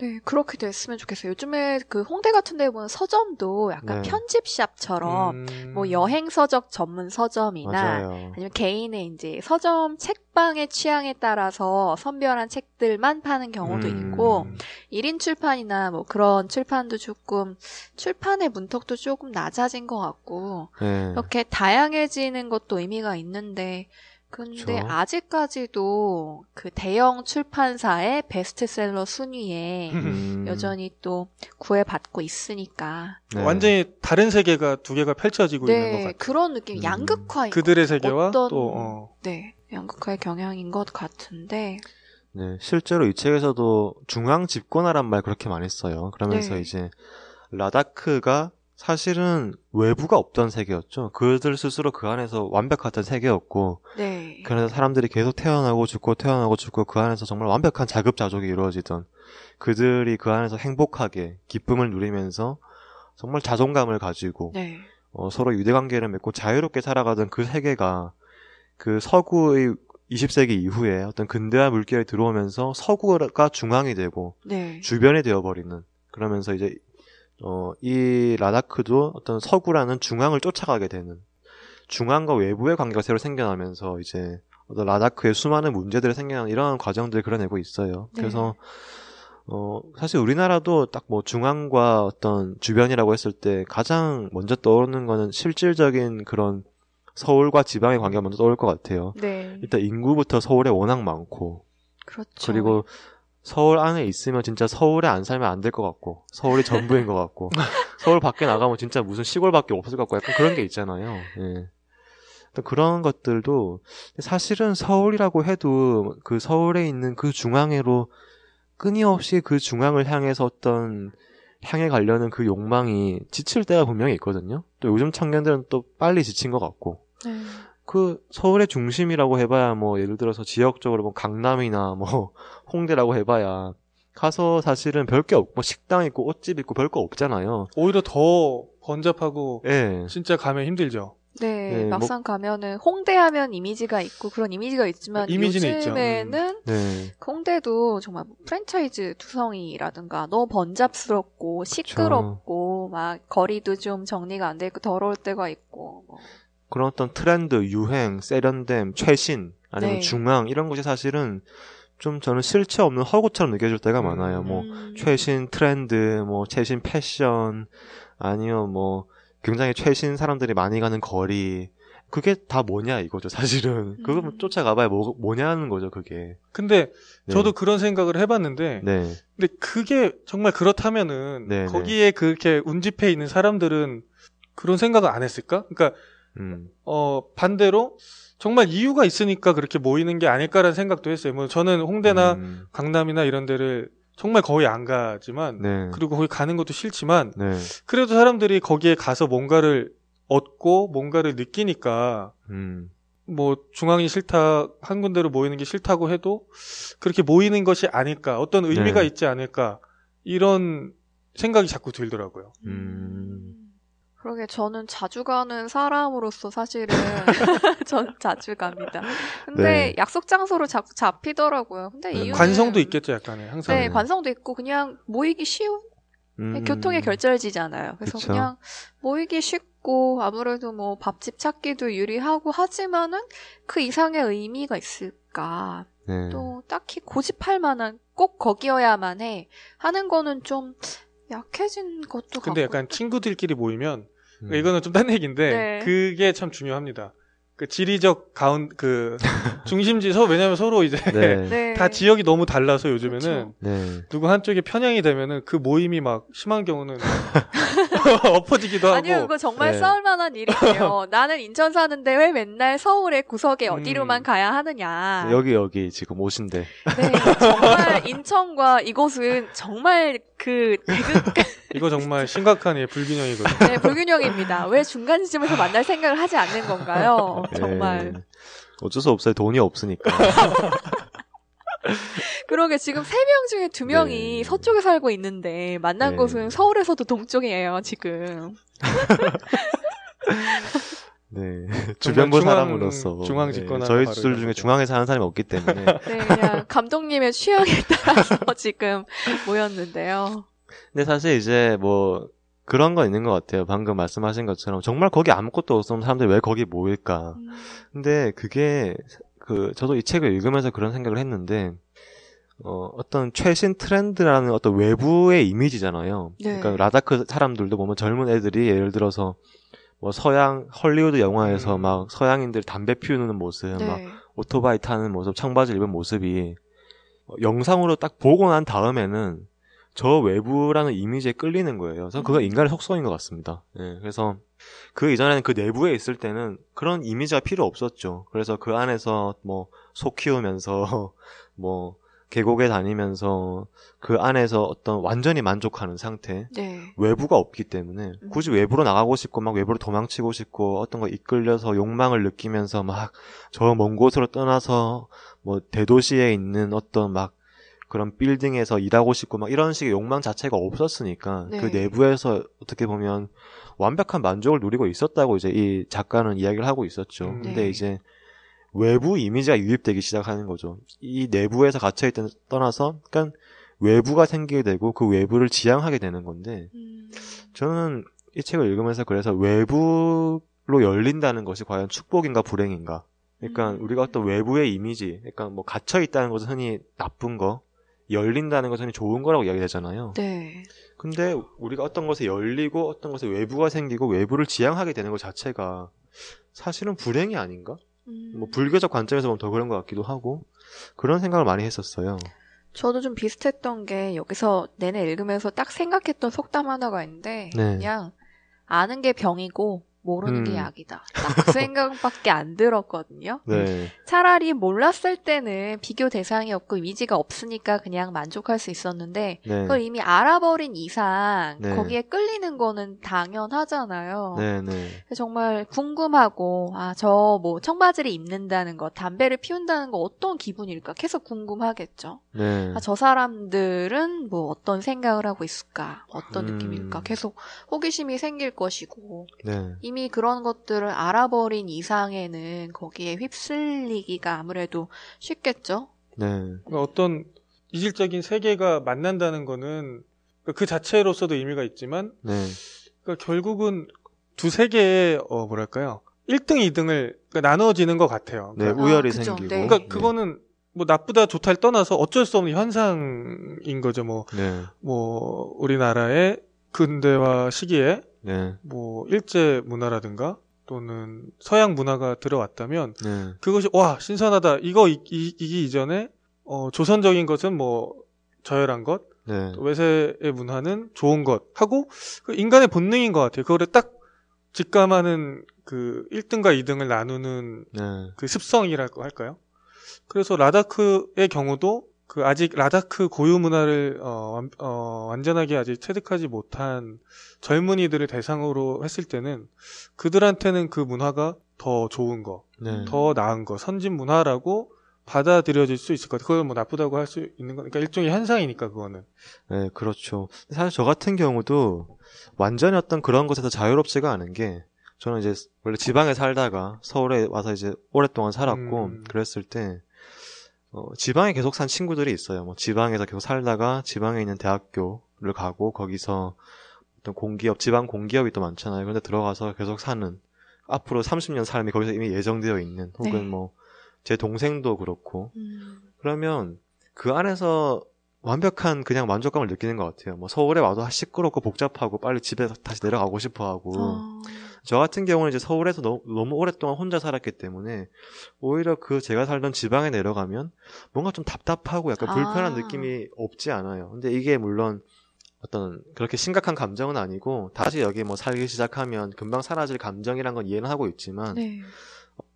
네, 그렇게 됐으면 좋겠어요. 요즘에 그 홍대 같은 데 보면 서점도 약간 네. 편집샵처럼 음. 뭐 여행 서적 전문 서점이나 맞아요. 아니면 개인의 이제 서점 책방의 취향에 따라서 선별한 책들만 파는 경우도 음. 있고 1인 출판이나 뭐 그런 출판도 조금 출판의 문턱도 조금 낮아진 것 같고 네. 이렇게 다양해지는 것도 의미가 있는데 근데 그쵸. 아직까지도 그 대형 출판사의 베스트셀러 순위에 음. 여전히 또 구애받고 있으니까 네. 완전히 다른 세계가 두 개가 펼쳐지고 있는 것네 같아요. 그런 느낌 음. 양극화인 그들의 것 같아요. 세계와 어떤- 또 어, 네 양극화의 경향인 것 같은데 네, 실제로 이 책에서도 중앙 집권화란 말 그렇게 많이 써요. 그러면서 네. 이제 라다크가 사실은 외부가 없던 세계였죠. 그들 스스로 그 안에서 완벽했던 세계였고, 네 그래서 사람들이 계속 태어나고 죽고 태어나고 죽고 그 안에서 정말 완벽한 자급자족이 이루어지던 그들이 그 안에서 행복하게 기쁨을 누리면서 정말 자존감을 가지고 네. 어, 서로 유대관계를 맺고 자유롭게 살아가던 그 세계가 그 서구의 20세기 이후에 어떤 근대화 물결이 들어오면서 서구가 중앙이 되고 네. 주변이 되어버리는 그러면서 이제 어, 이 라다크도 어떤 서구라는 중앙을 쫓아가게 되는 중앙과 외부의 관계가 새로 생겨나면서 이제 어떤 라다크의 수많은 문제들이 생겨나는 이런 과정들을 그려내고 있어요. 네. 그래서 어, 사실 우리나라도 딱 뭐 중앙과 어떤 주변이라고 했을 때 가장 먼저 떠오르는 거는 실질적인 그런 서울과 지방의 관계가 먼저 떠올 것 같아요. 네. 일단 인구부터 서울에 워낙 많고 그렇죠. 그리고 서울 안에 있으면 진짜 서울에 안 살면 안 될 것 같고 서울이 전부인 것 같고 서울 밖에 나가면 진짜 무슨 시골밖에 없을 것 같고 약간 그런 게 있잖아요. 예. 또 그런 것들도 사실은 서울이라고 해도 그 서울에 있는 그 중앙으로 끊임없이 그 중앙을 향해서 어떤 향해 가려는 그 욕망이 지칠 때가 분명히 있거든요. 또 요즘 청년들은 또 빨리 지친 것 같고 네. 그 서울의 중심이라고 해봐야 뭐 예를 들어서 지역적으로 뭐 강남이나 뭐 홍대라고 해봐야 가서 사실은 별 게 없고 뭐 식당 있고 옷집 있고 별 거 없잖아요. 오히려 더 번잡하고 예. 진짜 가면 힘들죠. 네, 네, 뭐- 막상 가면은 홍대 하면 이미지가 있고 그런 이미지가 있지만 이미지는 있죠. 음. 요즘에는 네. 홍대도 정말 뭐 프랜차이즈 투성이라든가 너무 번잡스럽고 시끄럽고 막 거리도 좀 정리가 안 돼 있고 더러울 때가 있고 뭐. 그런 어떤 트렌드, 유행, 세련됨, 최신 아니면 네. 중앙 이런 것이 사실은 좀 저는 실체 없는 허구처럼 느껴질 때가 음. 많아요. 뭐 음. 최신 트렌드, 뭐 최신 패션, 아니면 뭐 굉장히 최신 사람들이 많이 가는 거리. 그게 다 뭐냐 이거죠, 사실은. 그거 음. 쫓아가봐야 뭐, 뭐냐는 거죠, 그게. 근데 네. 저도 그런 생각을 해봤는데 네, 근데 그게 정말 그렇다면은 네, 거기에 그렇게 운집해 있는 사람들은 그런 생각을 안 했을까? 그러니까 음, 어 반대로 정말 이유가 있으니까 그렇게 모이는 게 아닐까라는 생각도 했어요. 뭐 저는 홍대나 음, 강남이나 이런 데를 정말 거의 안 가지만 네, 그리고 거기 가는 것도 싫지만 네, 그래도 사람들이 거기에 가서 뭔가를 얻고 뭔가를 느끼니까 음, 뭐 중앙이 싫다 한 군데로 모이는 게 싫다고 해도 그렇게 모이는 것이 아닐까 어떤 의미가 네. 있지 않을까 이런 생각이 자꾸 들더라고요. 음. 그러게 저는 자주 가는 사람으로서 사실은 전 자주 갑니다. 근데 네. 약속 장소로 자꾸 잡히더라고요. 근데 네. 이유는 관성도 있겠죠 약간의 항상. 네, 관성도 있고 그냥 모이기 쉬운 음. 교통의 결절지잖아요. 그래서 그쵸. 그냥 모이기 쉽고 아무래도 뭐 밥집 찾기도 유리하고 하지만은 그 이상의 의미가 있을까? 네. 또 딱히 고집할 만한 꼭 거기여야만 해 하는 거는 좀 약해진 것도 근데. 약간 친구들끼리 모이면 음. 이거는 좀 딴 얘기인데 네. 그게 참 중요합니다. 그 지리적 가운 그 중심지 서 왜냐면 서로 이제 네. 네. 다 지역이 너무 달라서 요즘에는 그쵸. 네. 누구 한쪽이 편향이 되면은 그 모임이 막 심한 경우는 엎어지기도 하고 아니요, 그거 정말 네. 싸울 만한 일이에요. 나는 인천 사는데 왜 맨날 서울의 구석에 어디로만 음. 가야 하느냐. 여기 여기 지금 오신데. 네, 정말 인천과 이곳은 정말 그 대극 이거 정말 심각한 예, 불균형이거든요. 네, 불균형입니다. 왜 중간 지점에서 만날 생각을 하지 않는 건가요? 정말. 예. 어쩔 수 없어요. 돈이 없으니까. 그러게 지금 세 명 중에 두 명이 네. 서쪽에 살고 있는데 만난 네. 곳은 서울에서도 동쪽이에요, 지금. 네. 주변부 중앙- 사람으로서 중앙 예, 집권하는 저희 바로 둘 이런 중에. 중앙에 사는 사람이 없기 때문에 네, 그냥 감독님의 취향에 따라서 지금 모였는데요. 근데 사실 이제 뭐 그런 거 있는 것 같아요. 방금 말씀하신 것처럼 정말 거기 아무것도 없으면 사람들이 왜 거기 모일까? 음, 근데 그게 그 저도 이 책을 읽으면서 그런 생각을 했는데 어, 어떤 최신 트렌드라는 어떤 외부의 이미지잖아요. 네. 그러니까 라다크 사람들도 보면 젊은 애들이 예를 들어서 뭐 서양 헐리우드 영화에서 음. 막 서양인들 담배 피우는 모습, 막 네. 오토바이 타는 모습, 청바지 입은 모습이 어, 영상으로 딱 보고 난 다음에는 저 외부라는 이미지에 끌리는 거예요. 그래서 그거 음. 인간의 속성인 것 같습니다. 예, 그래서 그 이전에는 그 내부에 있을 때는 그런 이미지가 필요 없었죠. 그래서 그 안에서 뭐 소 키우면서 뭐 계곡에 다니면서 그 안에서 어떤 완전히 만족하는 상태. 네. 외부가 없기 때문에 음. 굳이 외부로 나가고 싶고 막 외부로 도망치고 싶고 어떤 거 이끌려서 욕망을 느끼면서 막 저 먼 곳으로 떠나서 뭐 대도시에 있는 어떤 막 그런 빌딩에서 일하고 싶고 막 이런 식의 욕망 자체가 없었으니까 네. 그 내부에서 어떻게 보면 완벽한 만족을 누리고 있었다고 이제 이 작가는 이야기를 하고 있었죠. 음. 근데 네. 이제 외부 이미지가 유입되기 시작하는 거죠. 이 내부에서 갇혀 있던 떠나서 그러니까 외부가 생기게 되고 그 외부를 지향하게 되는 건데 음, 저는 이 책을 읽으면서 그래서 외부로 열린다는 것이 과연 축복인가 불행인가. 그러니까 음. 우리가 어떤 외부의 이미지, 그러니까 뭐 갇혀 있다는 것은 흔히 나쁜 거, 열린다는 것은 좋은 거라고 이야기되잖아요. 네. 근데 우리가 어떤 것에 열리고 어떤 것에 외부가 생기고 외부를 지향하게 되는 것 자체가 사실은 불행이 아닌가? 음. 뭐 불교적 관점에서 보면 더 그런 것 같기도 하고 그런 생각을 많이 했었어요. 저도 좀 비슷했던 게 여기서 내내 읽으면서 딱 생각했던 속담 하나가 있는데 네. 그냥 아는 게 병이고 모르는 게 음. 약이다. 딱그 생각밖에 안 들었거든요. 네. 차라리 몰랐을 때는 비교 대상이 없고 이미지가 없으니까 그냥 만족할 수 있었는데 네. 그걸 이미 알아버린 이상 네. 거기에 끌리는 거는 당연하잖아요. 네, 네. 정말 궁금하고 아 저 뭐 청바지를 입는다는 것, 담배를 피운다는 거 어떤 기분일까 계속 궁금하겠죠. 네. 아, 저 사람들은 뭐 어떤 생각을 하고 있을까, 어떤 음. 느낌일까 계속 호기심이 생길 것이고 네. 이미 그런 것들을 알아버린 이상에는 거기에 휩쓸리기가 아무래도 쉽겠죠. 네. 그러니까 어떤 이질적인 세계가 만난다는 거는 그그 자체로서도 의미가 있지만 네. 그러니까 결국은 두 세계의 어 뭐랄까요 1등, 2등을 나눠지는 것 같아요. 네, 그러니까, 우열이 그죠. 생기고. 네. 그러니까 그거는 뭐 나쁘다 좋다를 떠나서 어쩔 수 없는 현상인 거죠. 뭐, 네. 뭐 우리나라의 근대화 시기에 네. 뭐 일제 문화라든가 또는 서양 문화가 들어왔다면 네. 그것이 와 신선하다 이거 이, 이, 기 이전에 어, 조선적인 것은 뭐 저열한 것 네. 또 외세의 문화는 좋은 것 하고 그 인간의 본능인 것 같아요. 그거를 딱 직감하는 그 1등과 2등을 나누는 네. 그 습성이라고 할까요? 그래서 라다크의 경우도 그 아직 라다크 고유 문화를 어, 완- 어, 완전하게 아직 체득하지 못한 젊은이들을 대상으로 했을 때는 그들한테는 그 문화가 더 좋은 거, 네. 더 나은 거, 선진 문화라고 받아들여질 수 있을 것 같아요. 그걸 뭐 나쁘다고 할 수 있는 거니까 일종의 현상이니까 그거는. 네, 그렇죠. 사실 저 같은 경우도 완전히 어떤 그런 것에서 자유롭지가 않은 게 저는 이제 원래 지방에 살다가 서울에 와서 이제 오랫동안 살았고 음. 그랬을 때 어, 지방에 계속 산 친구들이 있어요. 뭐 지방에서 계속 살다가 지방에 있는 대학교를 가고 거기서 어떤 공기업, 지방 공기업이 또 많잖아요. 그런데 들어가서 계속 사는 앞으로 30년 삶이 거기서 이미 예정되어 있는 혹은 네. 뭐제 동생도 그렇고 음. 그러면 그 안에서 완벽한 그냥 만족감을 느끼는 것 같아요. 뭐 서울에 와도 시끄럽고 복잡하고 빨리 집에 다시 내려가고 싶어 하고. 어. 저 같은 경우는 이제 서울에서 너무, 너무 오랫동안 혼자 살았기 때문에 오히려 그 제가 살던 지방에 내려가면 뭔가 좀 답답하고 약간 불편한 아. 느낌이 없지 않아요. 근데 이게 물론 어떤 그렇게 심각한 감정은 아니고 다시 여기 뭐 살기 시작하면 금방 사라질 감정이란 건 이해는 하고 있지만 네.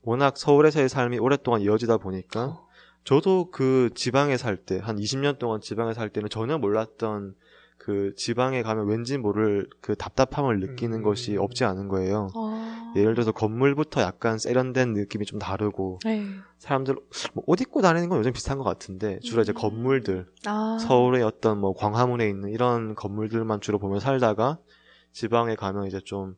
워낙 서울에서의 삶이 오랫동안 이어지다 보니까 저도 그 지방에 살 때, 한 20년 동안 지방에 살 때는 전혀 몰랐던 그 지방에 가면 왠지 모를 그 답답함을 느끼는 음. 것이 없지 않은 거예요. 어. 예를 들어서 건물부터 약간 세련된 느낌이 좀 다르고, 네. 사람들, 뭐 옷 입고 다니는 건 요즘 비슷한 것 같은데, 주로 이제 음. 건물들, 아. 서울의 어떤 뭐 광화문에 있는 이런 건물들만 주로 보며 살다가, 지방에 가면 이제 좀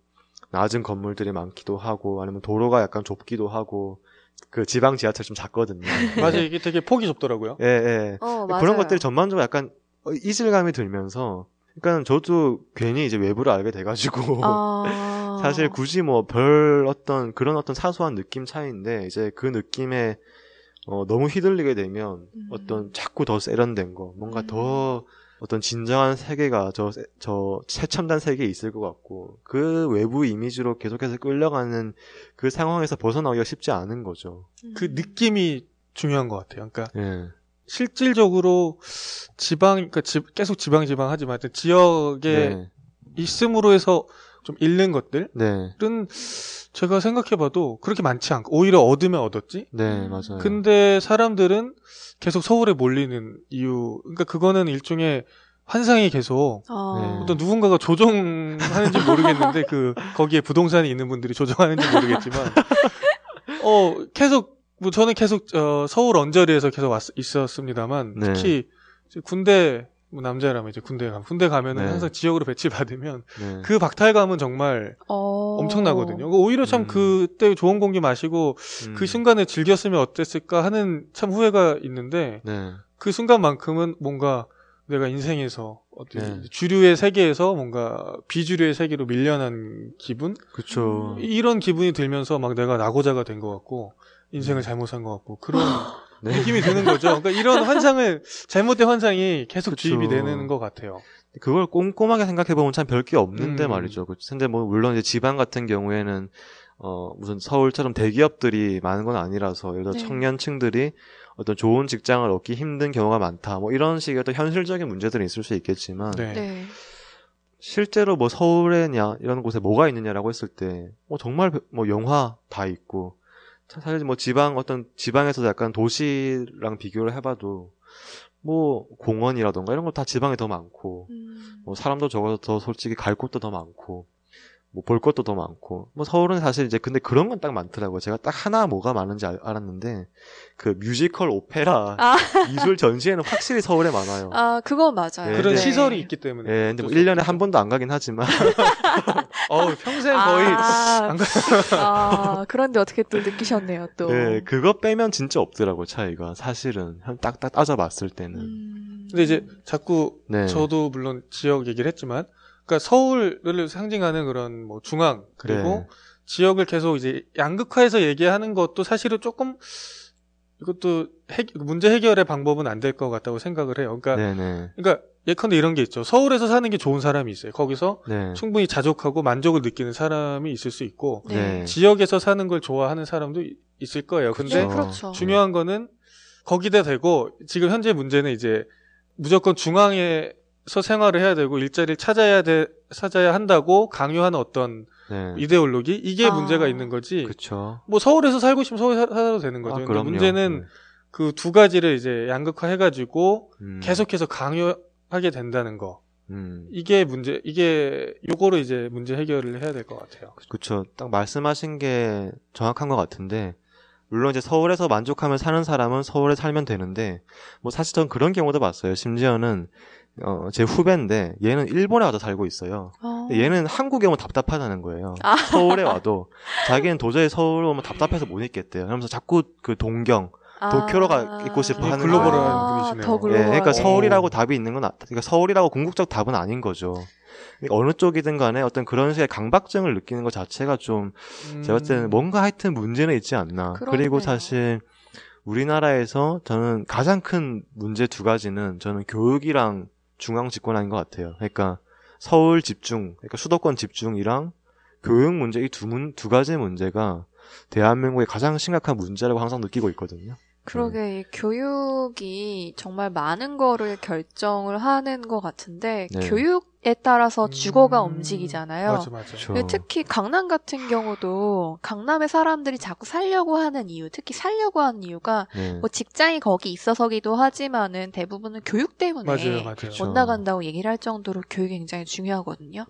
낮은 건물들이 많기도 하고, 아니면 도로가 약간 좁기도 하고, 그 지방 지하철 좀 작거든요. 맞아 이게 되게 폭이 좁더라고요. 예, 예. 어, 맞아요. 그런 것들이 전반적으로 약간 어, 이질감이 들면서, 그러니까 저도 괜히 이제 외부를 알게 돼가지고, 아. 사실 굳이 뭐 별 어떤 그런 어떤 사소한 느낌 차이인데, 이제 그 느낌에 어, 너무 휘둘리게 되면 음. 어떤 자꾸 더 세련된 거, 뭔가 음. 더 어떤 진정한 세계가 저, 세- 저 최첨단 세계에 있을 것 같고, 그 외부 이미지로 계속해서 끌려가는 그 상황에서 벗어나기가 쉽지 않은 거죠. 그 느낌이 중요한 것 같아요. 그러니까 예. 실질적으로 지방, 그러니까 지- 계속 지방 지방 하지만 지역에 네. 있음으로 해서 좀 잃는 것들은 네. 제가 생각해봐도 그렇게 많지 않고 오히려 얻으면 얻었지. 네, 음. 맞아요. 근데 사람들은 계속 서울에 몰리는 이유, 그러니까 그거는 일종의 환상이 계속 어. 네. 어떤 누군가가 조종하는지 모르겠는데 그 거기에 부동산이 있는 분들이 조종하는지 모르겠지만 어 계속 뭐 저는 계속 어, 서울 언저리에서 계속 왔, 있었습니다만 네. 특히 이제 군대 뭐 남자라면 이제 군대 가 군대 가면은 네. 항상 지역으로 배치 받으면 네. 그 박탈감은 정말 어. 엄청나거든요. 오히려 참 음. 그때 좋은 공기 마시고 음. 그 순간에 즐겼으면 어땠을까 하는 참 후회가 있는데 네. 그 순간만큼은 뭔가 내가 인생에서 어떤 네. 주류의 세계에서 뭔가 비주류의 세계로 밀려난 기분 그쵸. 이런 기분이 들면서 막 내가 낙오자가 된 것 같고 인생을 잘못 산 것 같고 그런 네. 느낌이 드는 거죠. 그러니까 이런 환상을 잘못된 환상이 계속 그쵸. 주입이 되는 것 같아요. 그걸 꼼꼼하게 생각해 보면 참 별게 없는데 음. 말이죠. 그- 근데 뭐, 물론 이제 지방 같은 경우에는 어 무슨 서울처럼 대기업들이 많은 건 아니라서 예를 들어 네. 청년층들이 어떤 좋은 직장을 얻기 힘든 경우가 많다. 뭐 이런 식의 어떤 현실적인 문제들은 있을 수 있겠지만 네. 네. 실제로 뭐 서울에냐 이런 곳에 뭐가 있느냐라고 했을 때 뭐 정말 뭐 영화 다 있고 사- 사실 뭐 지방 어떤 지방에서 약간 도시랑 비교를 해봐도 뭐 공원이라던가 이런 거 다 지방에 더 많고 음. 뭐 사람도 적어서 더 솔직히 갈 곳도 더 많고 뭐 볼 것도 더 많고 뭐 서울은 사실 이제 근데 그런 건 딱 많더라고요 제가 딱 하나 뭐가 많은지 알, 알았는데 그 뮤지컬 오페라 아. 미술 전시회는 확실히 서울에 많아요 아, 그건 맞아요. 네, 그런 네. 시설이 있기 때문에. 예, 근데 뭐 어쩔 수 1년에 없죠. 한 번도 안 가긴 하지만 어우, 평생 거의 아, 안 가- 아, 그런데 어떻게 또 느끼셨네요, 또. 예, 그거 빼면 진짜 없더라고 차이가 사실은 한 딱딱 따져봤을 때는 음. 근데 이제 자꾸 네. 저도 물론 지역 얘기를 했지만, 그러니까 서울을 상징하는 그런 뭐 중앙 그리고 네. 지역을 계속 이제 양극화해서 얘기하는 것도 사실은 조금 이것도 해- 문제 해결의 방법은 안 될 것 같다고 생각을 해요. 그러니까, 네네 그러니까 예컨대 이런 게 있죠. 서울에서 사는 게 좋은 사람이 있어요. 거기서 네. 충분히 자족하고 만족을 느끼는 사람이 있을 수 있고, 네. 네. 지역에서 사는 걸 좋아하는 사람도 이- 있을 거예요. 근데 네, 그렇죠. 중요한 거는 거기다 대고 지금 현재 문제는 이제 무조건 중앙에 서 생활을 해야 되고 일자리를 찾아야 돼 찾아야 한다고 강요하는 어떤 네. 이데올로기 이게 아. 문제가 있는 거지. 그쵸 뭐 서울에서 살고 싶으면 서울에 사- 살아도 되는 거죠. 아, 그럼요. 문제는 네. 그두 가지를 이제 양극화 해가지고 음, 계속해서 강요하게 된다는 거. 음. 이게 문제, 이게 요거로 이제 문제 해결을 해야 될 것 같아요. 그쵸. 딱 말씀하신 게 정확한 것 같은데, 물론 이제 서울에서 만족하면 사는 사람은 서울에 살면 되는데, 뭐 사실 전 그런 경우도 봤어요. 심지어는, 어, 제 후배인데, 얘는 일본에 와서 살고 있어요. 어. 얘는 한국에 오면 답답하다는 거예요. 아. 서울에 와도, 자기는 도저히 서울 오면 답답해서 못 있겠대요. 그러면서 자꾸 그 동경, 도쿄로 가 있고 싶어 하는 글로벌한. 분이시네요. 아, 더 예, 글로벌. 그러니까 어. 서울이라고 답이 있는 건, 아- 그러니까 서울이라고 궁극적 답은 아닌 거죠. 그러니까 어느 쪽이든 간에 어떤 그런 식의 강박증을 느끼는 것 자체가 좀 제가 봤을 때는 뭔가 하여튼 문제는 있지 않나. 그러네요. 그리고 사실 우리나라에서 저는 가장 큰 문제 두 가지는 저는 교육이랑 중앙 집권화인 것 같아요. 그러니까 서울 집중, 그러니까 수도권 집중이랑 교육 문제 이두두 가지 문제가 대한민국의 가장 심각한 문제라고 항상 느끼고 있거든요. 그러게 이 교육이 정말 많은 거를 결정을 하는 것 같은데 네. 교육 에 따라서 주거가 음, 움직이잖아요. 맞아, 맞아. 그렇죠. 특히 강남 같은 경우도 강남의 사람들이 자꾸 살려고 하는 이유, 특히 살려고 하는 이유가 네. 뭐 직장이 거기 있어서기도 하지만은 대부분은 교육 때문에 맞아요, 맞아요. 못 나간다고 얘기를 할 정도로 교육이 굉장히 중요하거든요.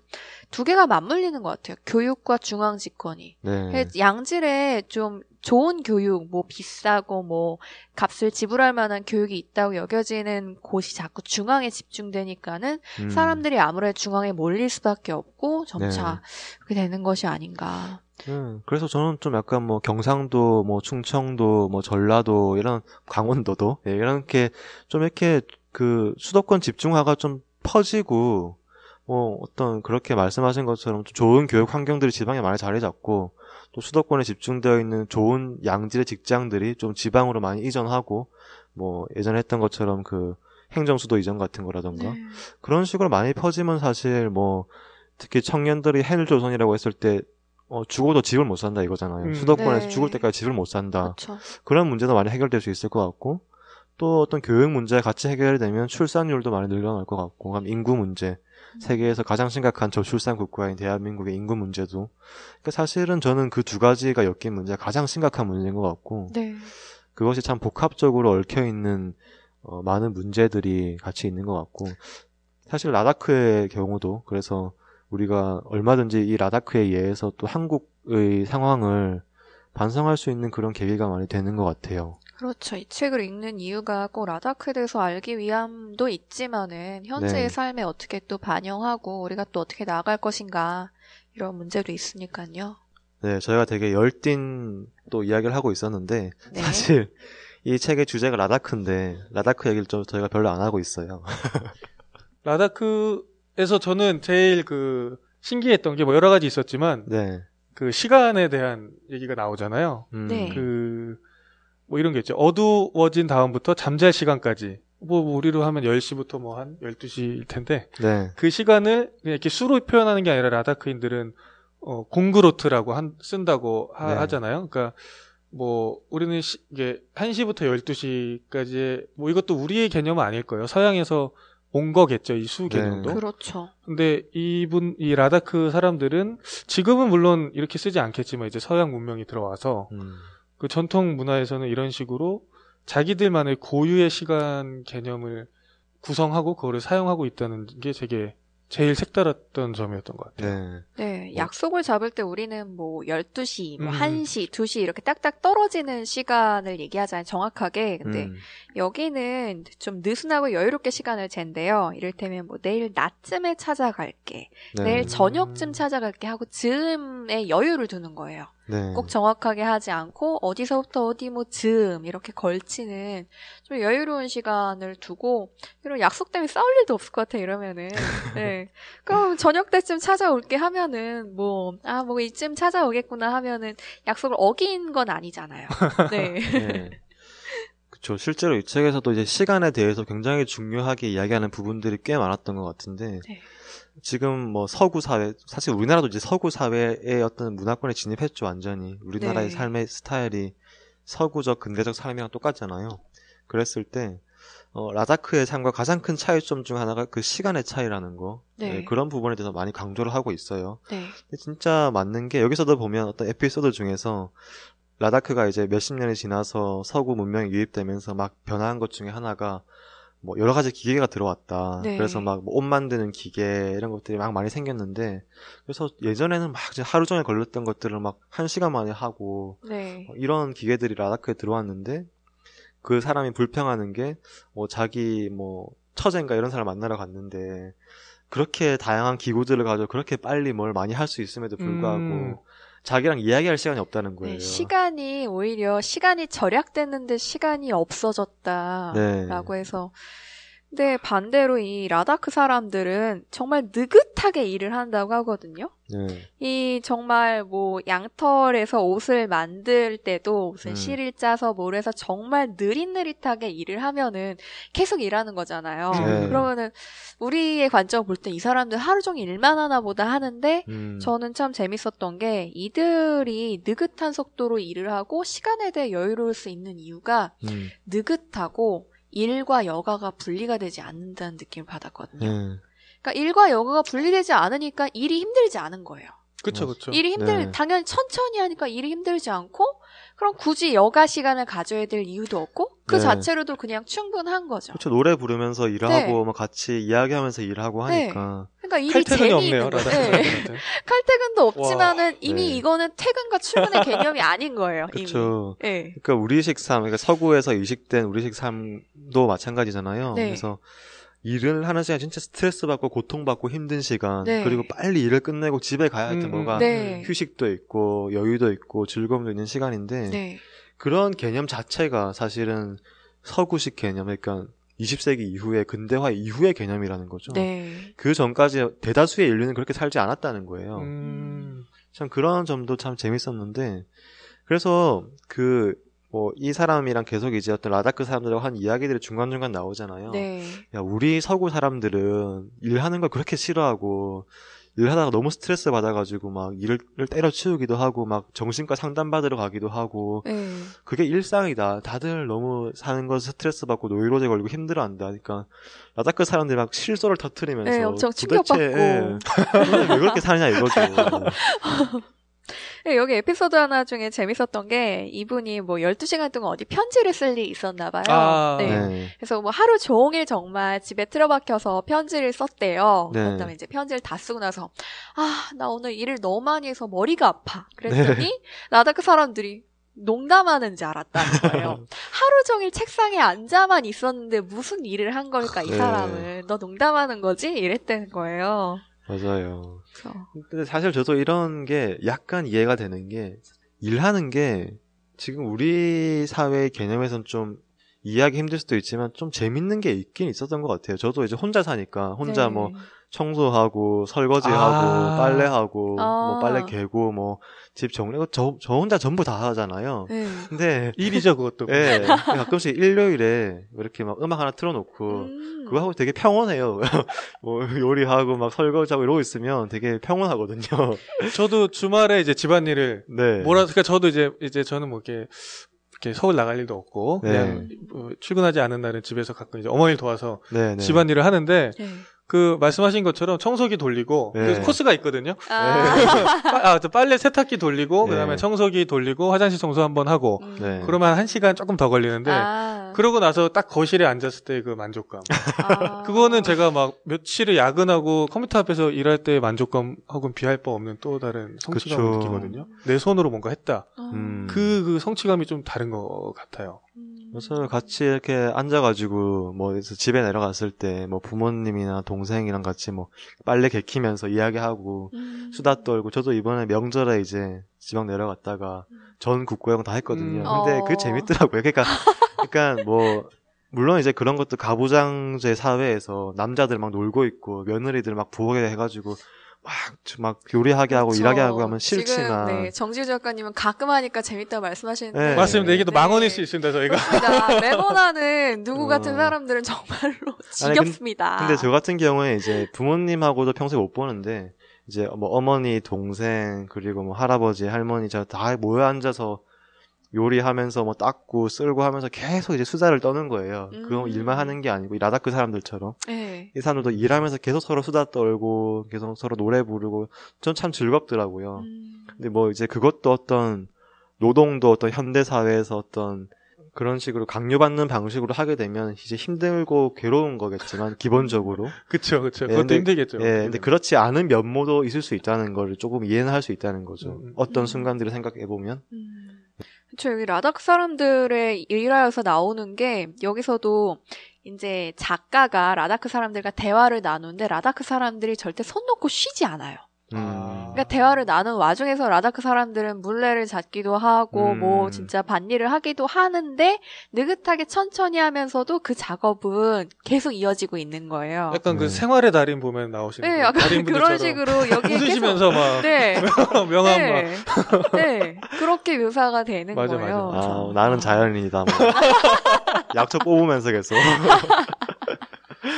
두 개가 맞물리는 것 같아요. 교육과 중앙 집권이. 네. 양질의 좀 좋은 교육, 뭐 비싸고 뭐 값을 지불할 만한 교육이 있다고 여겨지는 곳이 자꾸 중앙에 집중되니까는 음. 사람들이 아무래도 중앙에 몰릴 수밖에 없고 점차 네. 그렇게 되는 것이 아닌가. 음, 그래서 저는 좀 약간 뭐 경상도, 뭐 충청도, 뭐 전라도 이런 강원도도 예, 이렇게 좀 이렇게 그 수도권 집중화가 좀 퍼지고 뭐 어떤 그렇게 말씀하신 것처럼 좀 좋은 교육 환경들이 지방에 많이 자리 잡고 또 수도권에 집중되어 있는 좋은 양질의 직장들이 좀 지방으로 많이 이전하고 뭐 예전에 했던 것처럼 그 행정수도 이전 같은 거라던가 네. 그런 식으로 많이 퍼지면 사실 뭐 특히 청년들이 헬 조선이라고 했을 때 어, 죽어도 집을 못 산다 이거잖아요. 음. 수도권에서 네. 죽을 때까지 집을 못 산다. 그렇죠. 그런 문제도 많이 해결될 수 있을 것 같고 또 어떤 교육 문제 같이 해결이 되면 출산율도 많이 늘어날 것 같고 그럼 인구 문제 세계에서 가장 심각한 저출산 국가인 대한민국의 인구 문제도 그러니까 사실은 저는 그 두 가지가 엮인 문제가 가장 심각한 문제인 것 같고 네. 그것이 참 복합적으로 얽혀 있는 어, 많은 문제들이 같이 있는 것 같고 사실 라다크의 경우도 그래서 우리가 얼마든지 이 라다크에 의해서 또 한국의 상황을 반성할 수 있는 그런 계기가 많이 되는 것 같아요. 그렇죠. 이 책을 읽는 이유가 꼭 라다크에 대해서 알기 위함도 있지만은 현재의 네. 삶에 어떻게 또 반영하고 우리가 또 어떻게 나아갈 것인가 이런 문제도 있으니까요. 네, 저희가 되게 열띤 또 이야기를 하고 있었는데 네. 사실 이 책의 주제가 라다크인데 라다크 얘기를 좀 저희가 별로 안 하고 있어요. 라다크에서 저는 제일 그 신기했던 게 뭐 여러 가지 있었지만 네. 그 시간에 대한 얘기가 나오잖아요. 음, 네. 그 뭐 이런 게 있죠. 어두워진 다음부터 잠잘 시간까지. 뭐 우리로 하면 10시부터 뭐 한 12시일 텐데 네. 그 시간을 그냥 이렇게 수로 표현하는 게 아니라 라다크인들은 어, 공그로트라고 한, 쓴다고 하, 네. 잖아요 그러니까 뭐 우리는 시, 이게 1시부터 12시까지 뭐 이것도 우리의 개념은 아닐 거예요. 서양에서 온 거겠죠. 이수 네. 개념도. 그렇죠. 근데 이분 이 라다크 사람들은 지금은 물론 이렇게 쓰지 않겠지만 이제 서양 문명이 들어와서 음. 그 전통 문화에서는 이런 식으로 자기들만의 고유의 시간 개념을 구성하고 그거를 사용하고 있다는 게 되게 제일 색달랐던 점이었던 것 같아요. 네. 네, 뭐- 약속을 잡을 때 우리는 뭐 12시, 뭐 음. 1시, 2시 이렇게 딱딱 떨어지는 시간을 얘기하잖아요. 정확하게. 근데 음. 여기는 좀 느슨하고 여유롭게 시간을 잰대요. 이를테면 뭐 내일 낮쯤에 찾아갈게. 네. 내일 저녁쯤 찾아갈게 하고 즈음에 여유를 두는 거예요. 네. 꼭 정확하게 하지 않고 어디서부터 어디 뭐 즈음 이렇게 걸치는 좀 여유로운 시간을 두고 이런 약속 때문에 싸울 일도 없을 것 같아 이러면은 네 그럼 저녁 때쯤 찾아올게 하면은 뭐아뭐 이쯤 찾아오겠구나 하면은 약속을 어긴 건 아니잖아요. 네. 네. 그쵸. 실제로 이 책에서도 이제 시간에 대해서 굉장히 중요하게 이야기하는 부분들이 꽤 많았던 것 같은데, 네. 지금 뭐 서구 사회, 사실 우리나라도 이제 서구 사회의 어떤 문화권에 진입했죠, 완전히. 우리나라의 네. 삶의 스타일이 서구적, 근대적 삶이랑 똑같잖아요. 그랬을 때, 어, 라다크의 삶과 가장 큰 차이점 중 하나가 그 시간의 차이라는 거. 네. 그런 부분에 대해서 많이 강조를 하고 있어요. 네. 근데 진짜 맞는 게 여기서도 보면 어떤 에피소드 중에서 라다크가 이제 몇십 년이 지나서 서구 문명이 유입되면서 막 변화한 것 중에 하나가 뭐 여러 가지 기계가 들어왔다. 네. 그래서 막뭐 옷 만드는 기계 이런 것들이 막 많이 생겼는데 그래서 예전에는 막 하루 종일 걸렸던 것들을 막 한 시간 만에 하고 네. 뭐 이런 기계들이 라다크에 들어왔는데 그 사람이 불평하는 게 뭐 자기 뭐 처제인가 이런 사람 만나러 갔는데 그렇게 다양한 기구들을 가지고 그렇게 빨리 뭘 많이 할 수 있음에도 불구하고 음. 자기랑 이야기할 시간이 없다는 거예요. 네, 시간이 오히려 시간이 절약됐는데 시간이 없어졌다. 네. 라고 해서 근데 반대로 이 라다크 사람들은 정말 느긋하게 일을 한다고 하거든요. 네. 이 정말 뭐 양털에서 옷을 만들 때도 무슨 음. 실을 짜서 뭘 해서 정말 느릿느릿하게 일을 하면은 계속 일하는 거잖아요. 네. 그러면은 우리의 관점 볼 때 이 사람들 하루 종일 일만 하나 보다 하는데 음. 저는 참 재밌었던 게 이들이 느긋한 속도로 일을 하고 시간에 대해 여유로울 수 있는 이유가 음. 느긋하고 일과 여가가 분리가 되지 않는다는 느낌을 받았거든요. 네. 그러니까 일과 여가가 분리되지 않으니까 일이 힘들지 않은 거예요. 그쵸, 그쵸. 일이 힘들 네. 당연히 천천히 하니까 일이 힘들지 않고 그럼 굳이 여가 시간을 가져야 될 이유도 없고 그 네. 자체로도 그냥 충분한 거죠. 그렇죠. 노래 부르면서 일하고 네. 뭐 같이 이야기하면서 일하고 네. 하니까 그러니까 일이 칼퇴근이 없네요, 재미있는 거예요. 네. 칼퇴근도 없지만은 이미 네. 이거는 퇴근과 출근의 개념이 아닌 거예요. 그렇죠. 네. 그러니까 우리식 삶, 그러니까 서구에서 이식된 우리식 삶도 마찬가지잖아요. 네. 그래서 일을 하는 시간 진짜 스트레스 받고 고통받고 힘든 시간 네. 그리고 빨리 일을 끝내고 집에 가야 할때 음, 뭐가 네. 휴식도 있고 여유도 있고 즐거움도 있는 시간인데 네. 그런 개념 자체가 사실은 서구식 개념 그러니까 20세기 이후에 근대화 이후의 개념이라는 거죠. 네. 그 전까지 대다수의 인류는 그렇게 살지 않았다는 거예요. 음, 참 그런 점도 참 재밌었는데 그래서 그 뭐 이 사람이랑 계속 이제 어떤 라다크 사람들하고 한 이야기들이 중간중간 나오잖아요. 네. 야 우리 서구 사람들은 일하는 걸 그렇게 싫어하고 일하다가 너무 스트레스 받아가지고 막 일을 때려치우기도 하고 막 정신과 상담 받으러 가기도 하고 네. 그게 일상이다. 다들 너무 사는 거 스트레스 받고 노이로제 걸리고 힘들어한다. 그러니까 라다크 사람들이 막 실소를 터트리면서 네, 엄청 충격받고. 예, 왜 그렇게 사느냐 이거죠. 네, 여기 에피소드 하나 중에 재밌었던 게 이분이 뭐 12시간 동안 어디 편지를 쓸 일이 있었나 봐요. 아, 네. 네. 그래서 뭐 하루 종일 정말 집에 틀어박혀서 편지를 썼대요. 네. 그다음에 이제 편지를 다 쓰고 나서 아, 나 오늘 일을 너무 많이 해서 머리가 아파. 그랬더니 네. 라다크 사람들이 농담하는지 알았다는 거예요. 하루 종일 책상에 앉아만 있었는데 무슨 일을 한 걸까 이 네. 사람은 너 농담하는 거지? 이랬다는 거예요. 맞아요. 그래서 근데 사실 저도 이런 게 약간 이해가 되는 게 일하는 게 지금 우리 사회의 개념에선 좀 이해하기 힘들 수도 있지만 좀 재밌는 게 있긴 있었던 것 같아요. 저도 이제 혼자 사니까 혼자 네. 뭐 청소하고 설거지하고 아. 빨래하고 아. 뭐 빨래 개고 뭐 집 정리 저, 저 혼자 전부 다 하잖아요. 네. 근데 일이죠 그것도. 예, 가끔씩 일요일에 이렇게 막 음악 하나 틀어놓고 음. 그거 하고 되게 평온해요. 뭐 요리하고 막 설거지하고 이러고 있으면 되게 평온하거든요. 저도 주말에 이제 집안일을 네. 뭐라 그러니까 저도 이제 이제 저는 뭐 이렇게 이렇게 서울 나갈 일도 없고 네. 그냥 뭐 출근하지 않은 날은 집에서 가끔 이제 어머니를 도와서 네, 네. 집안일을 하는데 네. 그 말씀하신 것처럼 청소기 돌리고 네. 그 코스가 있거든요. 아. 빠- 아, 저 빨래 세탁기 돌리고 네. 그다음에 청소기 돌리고 화장실 청소 한번 하고 음. 네. 그러면 한 시간 조금 더 걸리는데 아. 그러고 나서 딱 거실에 앉았을 때 그 만족감. 아. 그거는 제가 막 며칠을 야근하고 컴퓨터 앞에서 일할 때의 만족감하고는 비할 바 없는 또 다른 성취감을 그쵸. 느끼거든요. 내 손으로 뭔가 했다. 어. 음. 그, 그 성취감이 좀 다른 것 같아요. 음. 그래서 같이 이렇게 앉아가지고 뭐 집에 내려갔을 때 뭐 부모님이나 동생이랑 같이 뭐 빨래 개키면서 이야기하고 음. 수다 떨고 저도 이번에 명절에 이제 지방 내려갔다가 전 국고형 다 했거든요. 음. 근데 어. 그게 재밌더라고요. 그러니까 그러니까 뭐 물론 이제 그런 것도 가부장제 사회에서 남자들 막 놀고 있고 며느리들 막 부엌에 해가지고 막, 막 요리하게 하고. 일하게 하고 하면 싫지만 지금, 네, 정지우 작가님은 가끔 하니까 재밌다고 말씀하시는데. 네. 맞습니다. 이게 또 네. 망언일 수 있습니다, 저희가. 그렇습니다. 매번 하는 누구 어. 같은 사람들은 정말로 아니, 근- 지겹습니다. 근데 저 같은 경우에 이제 부모님하고도 평소에 못 보는데 이제 뭐 어머니, 동생 그리고 뭐 할아버지, 할머니 저 다 모여 앉아서 요리하면서 뭐 닦고 쓸고 하면서 계속 이제 수다를 떠는 거예요. 음. 일만 하는 게 아니고 이 라다크 사람들처럼 네. 이 사람들도 일하면서 계속 서로 수다 떨고 계속 서로 노래 부르고 전 참 즐겁더라고요. 음. 근데 뭐 이제 그것도 어떤 노동도 어떤 현대 사회에서 어떤 그런 식으로 강요받는 방식으로 하게 되면 이제 힘들고 괴로운 거겠지만 기본적으로 그쵸, 그쵸. 예, 그것도 힘들겠죠. 예, 근데 그렇지 않은 면모도 있을 수 있다는 거를 조금 이해는 할 수 있다는 거죠. 음, 음. 어떤 음. 순간들을 생각해 보면. 음. 그쵸, 여기 라닥 사람들의 일화에서 나오는 게, 여기서도 이제 작가가 라다크 사람들과 대화를 나누는데, 라다크 사람들이 절대 손 놓고 쉬지 않아요. 음. 아. 그러니까 대화를 나눈 와중에서 라다크 사람들은 물레를 잡기도 하고, 음. 뭐 진짜 밭일을 하기도 하는데, 느긋하게 천천히 하면서도 그 작업은 계속 이어지고 있는 거예요. 약간 그 네. 생활의 달인 보면 나오시는 네, 그 약간 달인분들처럼 그런 식으로 여기 계속, 웃으시면서 막 네, 명함 막 네, 네, 그렇게 묘사가 되는 맞아, 거예요. 맞아. 아, 나는 자연인이다. 뭐. 약초 뽑으면서 계속.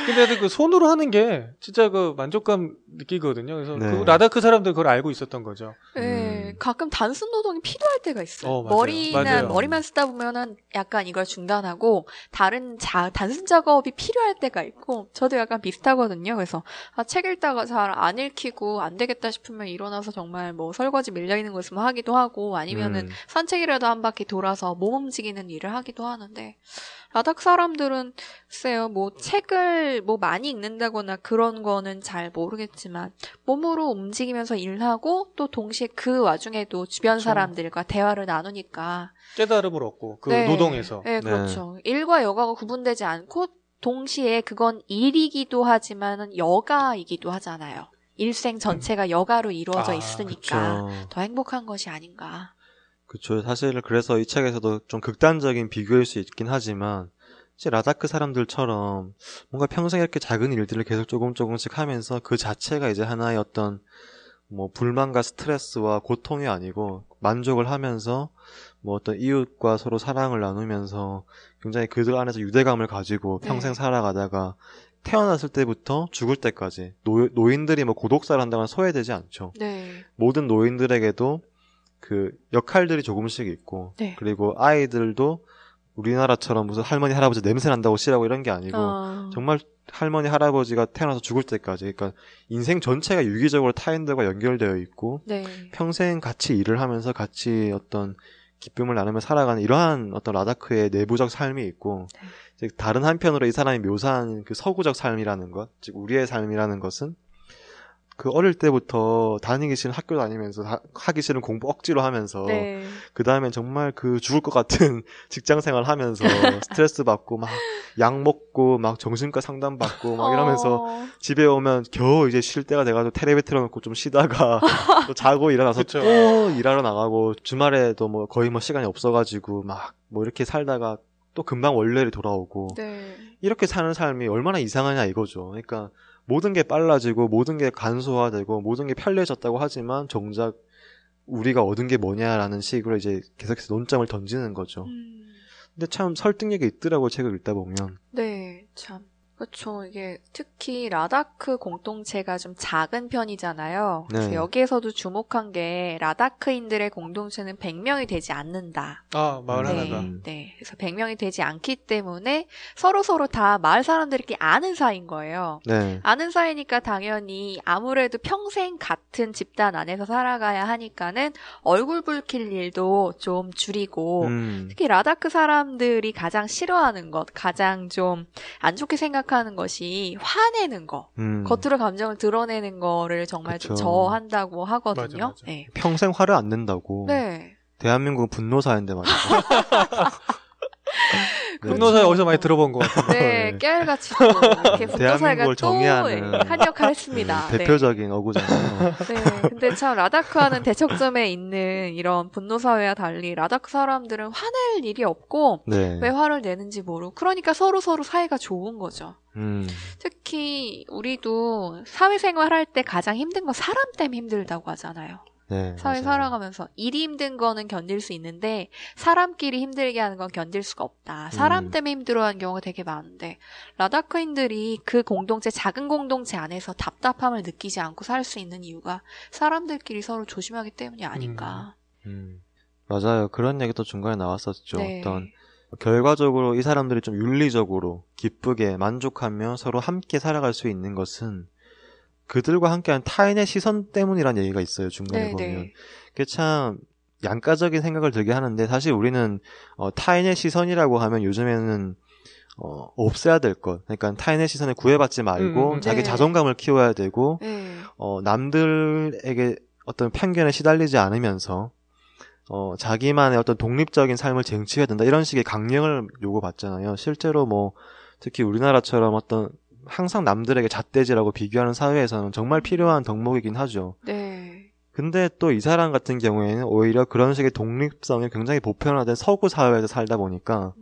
근데 그 손으로 하는 게 진짜 그 만족감 느끼거든요. 그래서 네. 그 라다크 사람들 그걸 알고 있었던 거죠. 네, 음. 가끔 단순 노동이 필요할 때가 있어요. 어, 맞아요. 머리는 맞아요. 머리만 쓰다 보면은 약간 이걸 중단하고 다른 자, 단순 작업이 필요할 때가 있고 저도 약간 비슷하거든요. 그래서 아, 책 읽다가 잘 안 읽히고 안 되겠다 싶으면 일어나서 정말 뭐 설거지 밀려 있는 거 있으면 하기도 하고 아니면은 음. 산책이라도 한 바퀴 돌아서 몸 움직이는 일을 하기도 하는데 라닥 사람들은 글쎄요 뭐 책을 뭐 많이 읽는다거나 그런 거는 잘 모르겠지만 몸으로 움직이면서 일하고 또 동시에 그 와중에도 주변. 사람들과 대화를 나누니까 깨달음을 얻고 그 네. 노동에서 네 그렇죠 일과 여가가 구분되지 않고 동시에 그건 일이기도 하지만은 여가이기도 하잖아요 일생 전체가 여가로 이루어져 아, 있으니까 그쵸. 더 행복한 것이 아닌가 그쵸. 사실 그래서 이 책에서도 좀 극단적인 비교일 수 있긴 하지만, 이제 라다크 사람들처럼 뭔가 평생 이렇게 작은 일들을 계속 조금 조금씩 하면서 그 자체가 이제 하나의 어떤 뭐 불만과 스트레스와 고통이 아니고 만족을 하면서 뭐 어떤 이웃과 서로 사랑을 나누면서 굉장히 그들 안에서 유대감을 가지고 평생 네. 살아가다가 태어났을 때부터 죽을 때까지 노, 노인들이 뭐 고독사를 한다거나 소외되지 않죠. 네 모든 노인들에게도 그 역할들이 조금씩 있고 네. 그리고 아이들도 우리나라처럼 무슨 할머니 할아버지 냄새 난다고 싫어하고 이런 게 아니고 어. 정말 할머니 할아버지가 태어나서 죽을 때까지 그러니까 인생 전체가 유기적으로 타인들과 연결되어 있고 네. 평생 같이 일을 하면서 같이 어떤 기쁨을 나누며 살아가는 이러한 어떤 라다크의 내부적 삶이 있고 네. 이제 다른 한편으로 이 사람이 묘사한 그 서구적 삶이라는 것, 즉 우리의 삶이라는 것은 그 어릴 때부터 다니기 싫은 학교 다니면서 하, 하기 싫은 공부 억지로 하면서 네. 그 다음엔 정말 그 죽을 것 같은 직장 생활 하면서 스트레스 받고 막 약 먹고 막 정신과 상담 받고 막 이러면서 어. 집에 오면 겨우 이제 쉴 때가 돼가지고 텔레비 틀어놓고 좀 쉬다가 또 자고 일어나서. 또 일하러 나가고 주말에도 뭐 거의 뭐 시간이 없어가지고 막 뭐 이렇게 살다가 또 금방 원래를 돌아오고 네. 이렇게 사는 삶이 얼마나 이상하냐 이거죠. 그러니까 모든 게 빨라지고 모든 게 간소화되고 모든 게 편리해졌다고 하지만 정작 우리가 얻은 게 뭐냐라는 식으로 이제 계속해서 논점을 던지는 거죠. 음. 근데 참 설득력이 있더라고 책을 읽다 보면. 네, 참. 그렇죠. 이게 특히 라다크 공동체가 좀 작은 편이잖아요. 그래서 네. 여기에서도 주목한 게 라다크인들의 공동체는 100명이 되지 않는다. 아 마을 네. 하나가. 네, 네. 그래서 100명이 되지 않기 때문에 서로 서로 다 마을 사람들끼리 아는 사이인 거예요. 네. 아는 사이니까 당연히 아무래도 평생 같은 집단 안에서 살아가야 하니까는 얼굴 붉힐 일도 좀 줄이고 음. 특히 라다크 사람들이 가장 싫어하는 것, 가장 좀 안 좋게 생각 하는 것이 화내는 거. 음. 겉으로 감정을 드러내는 거를 정말 좀 그쵸. 저한다고 하거든요. 맞아, 맞아. 네. 평생 화를 안 낸다고. 네. 대한민국은 분노 사회인데 말이죠. 네. 분노사에 어디서 많이 들어본 것 같아요. 네, 네. 깨알같이 또 이렇게 분노사가 대한민국을 또 정의하는 한 역할 했습니다. 네, 대표적인 어구잖아요. 네. 네. 근데 참 라다크와는 대척점에 있는 이런 분노사회와 달리 라다크 사람들은 화낼 일이 없고 네. 왜 화를 내는지 모르고 그러니까 서로 서로 사이가 좋은 거죠. 음. 특히 우리도 사회생활 할 때 가장 힘든 건 사람 때문에 힘들다고 하잖아요. 네. 사회 맞아요. 살아가면서 일이 힘든 거는 견딜 수 있는데 사람끼리 힘들게 하는 건 견딜 수가 없다. 사람 음. 때문에 힘들어하는 경우가 되게 많은데 라다크인들이 그 공동체 작은 공동체 안에서 답답함을 느끼지 않고 살 수 있는 이유가 사람들끼리 서로 조심하기 때문이 아닌가. 음. 맞아요. 그런 얘기도 중간에 나왔었죠. 네. 어떤 결과적으로 이 사람들이 좀 윤리적으로 기쁘게 만족하며 서로 함께 살아갈 수 있는 것은 그들과 함께한 타인의 시선 때문이란 얘기가 있어요. 중간에 네, 보면. 네. 그게 참 양가적인 생각을 들게 하는데 사실 우리는 어, 타인의 시선이라고 하면 요즘에는 어, 없애야 될 것. 그러니까 타인의 시선에 구애받지 말고 음, 음. 자기 네. 자존감을 키워야 되고 네. 어, 남들에게 어떤 편견에 시달리지 않으면서 어, 자기만의 어떤 독립적인 삶을 쟁취해야 된다. 이런 식의 강령을 요구받잖아요. 실제로 뭐 특히 우리나라처럼 어떤 항상 남들에게 잣대질하고 비교하는 사회에서는 정말 필요한 덕목이긴 하죠. 네. 근데 또 이 사람 같은 경우에는 오히려 그런 식의 독립성이 굉장히 보편화된 서구 사회에서 살다 보니까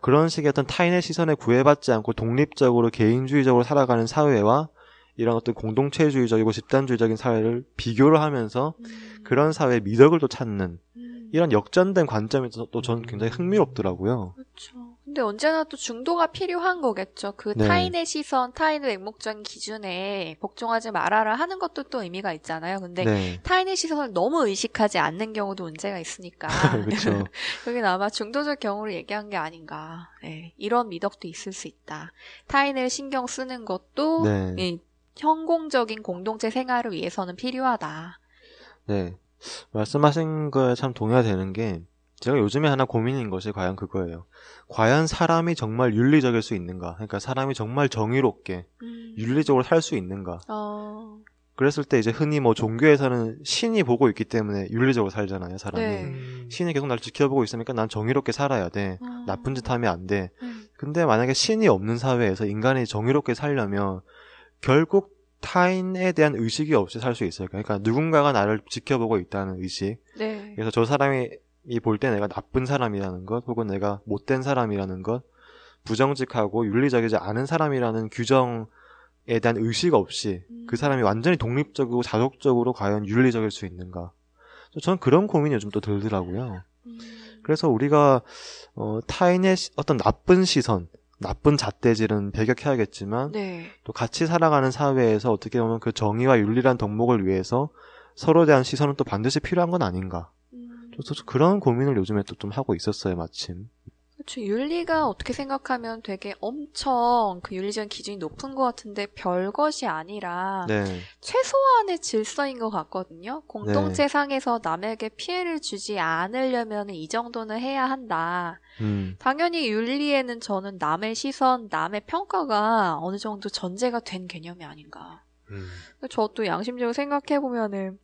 그런 식의 어떤 타인의 시선에 구애받지 않고 독립적으로 개인주의적으로 살아가는 사회와 이런 어떤 공동체주의적이고 집단주의적인 사회를 비교를 하면서 음. 그런 사회의 미덕을 또 찾는 음. 이런 역전된 관점이 또 전 굉장히 흥미롭더라고요. 그렇죠. 근데 언제나 또 중도가 필요한 거겠죠. 그 네. 타인의 시선, 타인의 맹목적인 기준에 복종하지 말아라 하는 것도 또 의미가 있잖아요. 근데 네. 타인의 시선을 너무 의식하지 않는 경우도 문제가 있으니까. 그렇죠. 여기는 아마 중도적 경우를 얘기한 게 아닌가. 네, 이런 미덕도 있을 수 있다. 타인을 신경 쓰는 것도 네. 이 현공적인 공동체 생활을 위해서는 필요하다. 네. 말씀하신 거에 참 동의가 되는 게 제가 요즘에 하나 고민인 것이 과연 그거예요. 과연 사람이 정말 윤리적일 수 있는가? 그러니까 사람이 정말 정의롭게 음. 윤리적으로 살 수 있는가? 어, 그랬을 때 이제 흔히 뭐 종교에서는 신이 보고 있기 때문에 윤리적으로 살잖아요, 사람이. 네. 음. 신이 계속 날 지켜보고 있으니까 난 정의롭게 살아야 돼. 어. 나쁜 짓 하면 안 돼. 음. 근데 만약에 신이 없는 사회에서 인간이 정의롭게 살려면 결국 타인에 대한 의식이 없이 살 수 있어요. 그러니까 누군가가 나를 지켜보고 있다는 의식. 네. 그래서 저 사람이 볼 때 내가 나쁜 사람이라는 것, 혹은 내가 못된 사람이라는 것, 부정직하고 윤리적이지 않은 사람이라는 규정에 대한 의식 없이 그 사람이 완전히 독립적이고 자족적으로 과연 윤리적일 수 있는가. 저는 그런 고민이 요즘 또 들더라고요. 음. 그래서 우리가 어, 타인의 시- 어떤 나쁜 시선, 나쁜 잣대질은 배격해야겠지만 네. 또 같이 살아가는 사회에서 어떻게 보면 그 정의와 윤리란 덕목을 위해서 서로에 대한 시선은 또 반드시 필요한 건 아닌가. 음. 그래서 그런 고민을 요즘에 또 좀 하고 있었어요, 마침. 그렇죠. 윤리가 어떻게 생각하면 되게 엄청 그 윤리적인 기준이 높은 것 같은데 별것이 아니라 네, 최소한의 질서인 것 같거든요. 공동체 네. 상에서 남에게 피해를 주지 않으려면 이 정도는 해야 한다. 음, 당연히 윤리에는 저는 남의 시선, 남의 평가가 어느 정도 전제가 된 개념이 아닌가. 음, 저도 양심적으로 생각해 보면은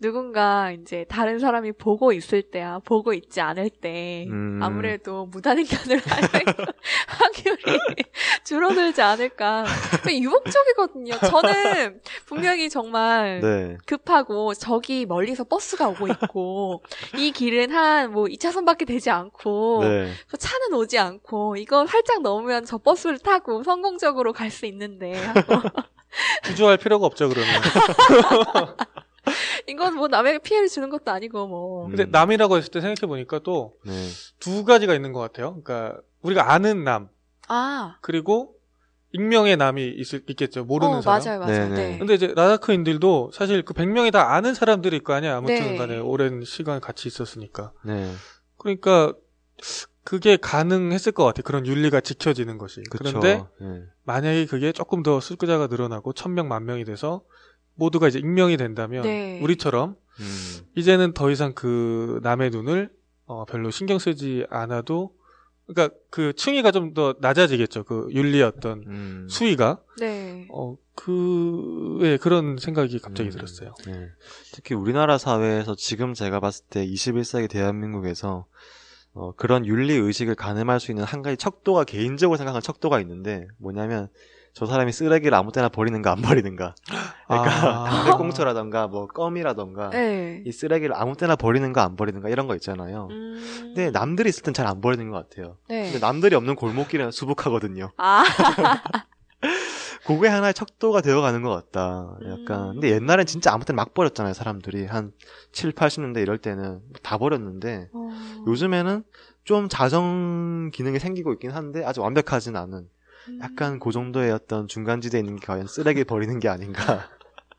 누군가 이제 다른 사람이 보고 있을 때야 보고 있지 않을 때 음. 아무래도 무단횡단을 하는 확률이 줄어들지 않을까. 유목적이거든요. 저는 분명히 정말 네, 급하고 저기 멀리서 버스가 오고 있고 이 길은 한 뭐 2차선밖에 되지 않고 네, 저 차는 오지 않고 이거 살짝 넘으면 저 버스를 타고 성공적으로 갈 수 있는데 하고 구조할 필요가 없죠 그러면. 이건 뭐 남에게 피해를 주는 것도 아니고 뭐. 음. 근데 남이라고 했을 때 생각해 보니까 또두 네. 가지가 있는 것 같아요. 그러니까 우리가 아는 남 아, 그리고 익명의 남이 있을, 있겠죠. 모르는 어, 사람. 맞아요, 맞아요. 네네. 네. 근데 이제 라다크인들도 사실 그 100명이 다 아는 사람들일 거 아니야. 아무튼 네. 간에 오랜 시간 같이 있었으니까. 네. 그러니까 그게 가능했을 것 같아. 그런 윤리가 지켜지는 것이. 그쵸. 그런데 네. 만약에 그게 조금 더 숫자가 늘어나고 1000명, 만 명이 돼서 모두가 이제 익명이 된다면 네. 우리처럼 음. 이제는 더 이상 그 남의 눈을 어, 별로 신경 쓰지 않아도 그러니까 그 층위가 좀 더 낮아지겠죠. 그 윤리의 어떤 음. 수위가 네. 어, 그, 예, 그런 생각이 갑자기 음. 들었어요. 네. 특히 우리나라 사회에서 지금 제가 봤을 때 21세기 대한민국에서 어, 그런 윤리 의식을 가늠할 수 있는 한 가지 척도가 개인적으로 생각하는 척도가 있는데 뭐냐면 저 사람이 쓰레기를 아무 때나 버리는가 안 버리는가. 그러니까 아. 담배꽁초라던가 뭐 껌이라던가 네. 이 쓰레기를 아무 때나 버리는가 안 버리는가 이런 거 있잖아요. 음. 근데 남들이 있을 땐 잘 안 버리는 것 같아요. 네. 근데 남들이 없는 골목길은 수북하거든요. 아, 그게 하나의 척도가 되어가는 것 같다. 약간. 음. 근데 옛날엔 진짜 아무 때나 막 버렸잖아요, 사람들이. 한 7, 80년대 이럴 때는 다 버렸는데, 어. 요즘에는 좀 자정 기능이 생기고 있긴 한데, 아직 완벽하진 않은, 음. 약간 그 정도의 어떤 중간지대에 있는 게 과연 쓰레기 버리는 게 아닌가.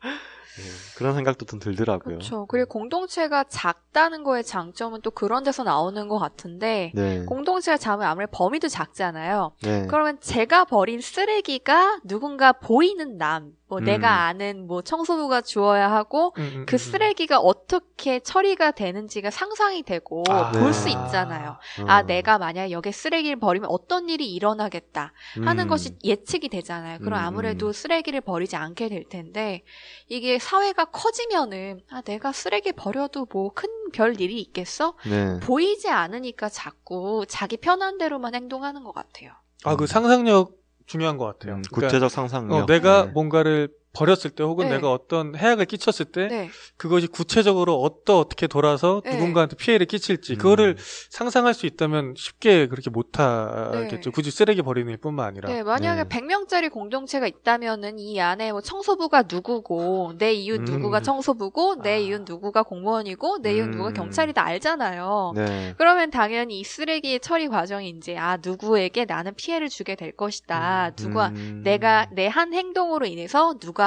네, 그런 생각도 좀 들더라고요. 그렇죠. 그리고 공동체가 작다는 거의 장점은 또 그런 데서 나오는 것 같은데 네. 공동체가 작으면 아무래도 범위도 작잖아요. 네. 그러면 제가 버린 쓰레기가 누군가 보이는 남, 뭐 음. 내가 아는 뭐 청소부가 주어야 하고 음, 음, 그 음. 쓰레기가 어떻게 처리가 되는지가 상상이 되고 아. 볼수 네. 있잖아요. 어. 아, 내가 만약 여기에 쓰레기를 버리면 어떤 일이 일어나겠다 하는 음. 것이 예측이 되잖아요. 그럼 음, 아무래도 음. 쓰레기를 버리지 않게 될 텐데 이게 사회가 커지면은 아, 내가 쓰레기 버려도 뭐 큰 별 일이 있겠어? 네. 보이지 않으니까 자꾸 자기 편한 대로만 행동하는 것 같아요. 아, 그 상상력 중요한 것 같아요. 음, 그러니까, 구체적 상상력. 어, 내가 네. 뭔가를 버렸을 때 혹은 네. 내가 어떤 해악을 끼쳤을 때 네. 그것이 구체적으로 어떠 어떻게 돌아서 네. 누군가한테 피해를 끼칠지 음. 그거를 상상할 수 있다면 쉽게 그렇게 못 하겠죠. 네. 굳이 쓰레기 버리는 일뿐만 아니라. 네, 만약에 네. 100명짜리 공동체가 있다면은 이 안에 뭐 청소부가 누구고, 내 이웃 음. 누구가 청소부고, 내 아. 이웃 누구가 공무원이고, 내 이웃 음. 누구가 경찰이다 알잖아요. 네. 그러면 당연히 이 쓰레기의 처리 과정이 이제, 아, 누구에게 나는 피해를 주게 될 것이다. 음. 누가, 음. 내가, 내 한 행동으로 인해서 누가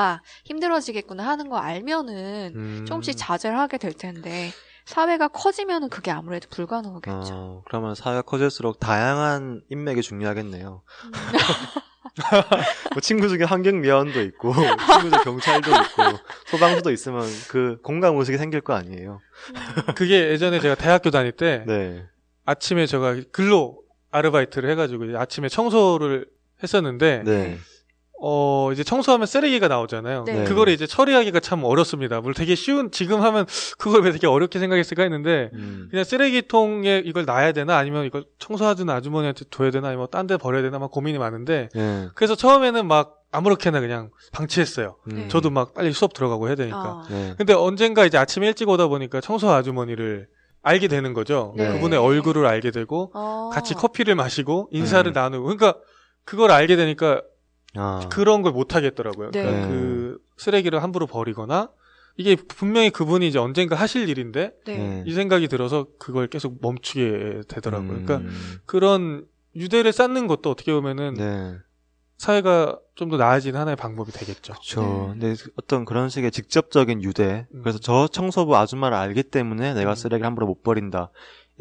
힘들어지겠구나 하는 거 알면은 음. 조금씩 자제를 하게 될 텐데, 사회가 커지면은 그게 아무래도 불가능하겠죠. 어, 그러면 사회가 커질수록 다양한 인맥이 중요하겠네요. 음. 뭐 친구 중에 환경미화원도 있고, 친구 중에 경찰도 있고, 소방서도 있으면 그 공감 의식이 생길 거 아니에요. 그게 예전에 제가 대학교 다닐 때 네. 아침에 제가 근로 아르바이트를 해가지고 아침에 청소를 했었는데 네. 어 이제 청소하면 쓰레기가 나오잖아요. 네. 그걸 이제 처리하기가 참 어렵습니다. 물론 되게 쉬운 지금 하면 그걸 왜 되게 어렵게 생각했을까 했는데 음. 그냥 쓰레기통에 이걸 놔야 되나 아니면 이걸 청소하는 아주머니한테 둬야 되나 아니면 딴 데 버려야 되나 막 고민이 많은데 네. 그래서 처음에는 막 아무렇게나 그냥 방치했어요. 음. 저도 막 빨리 수업 들어가고 해야 되니까. 어. 네. 근데 언젠가 이제 아침에 일찍 오다 보니까 청소 아주머니를 알게 되는 거죠. 네. 그분의 얼굴을 알게 되고 어. 같이 커피를 마시고 인사를 음. 나누고 그러니까 그걸 알게 되니까 아. 그런 걸 못 하겠더라고요. 네. 그러니까 그 쓰레기를 함부로 버리거나 이게 분명히 그분이 이제 언젠가 하실 일인데 네. 네. 이 생각이 들어서 그걸 계속 멈추게 되더라고요. 음. 그러니까 그런 유대를 쌓는 것도 어떻게 보면은 네. 사회가 좀 더 나아지는 하나의 방법이 되겠죠. 그렇죠. 근데 어떤 그런 식의 직접적인 유대. 음. 그래서 저 청소부 아줌마를 알기 때문에 내가 음. 쓰레기를 함부로 못 버린다.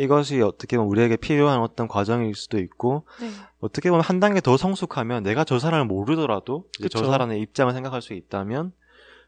이것이 어떻게 보면 우리에게 필요한 어떤 과정일 수도 있고 네. 어떻게 보면 한 단계 더 성숙하면 내가 저 사람을 모르더라도 이제 저. 사람의 입장을 생각할 수 있다면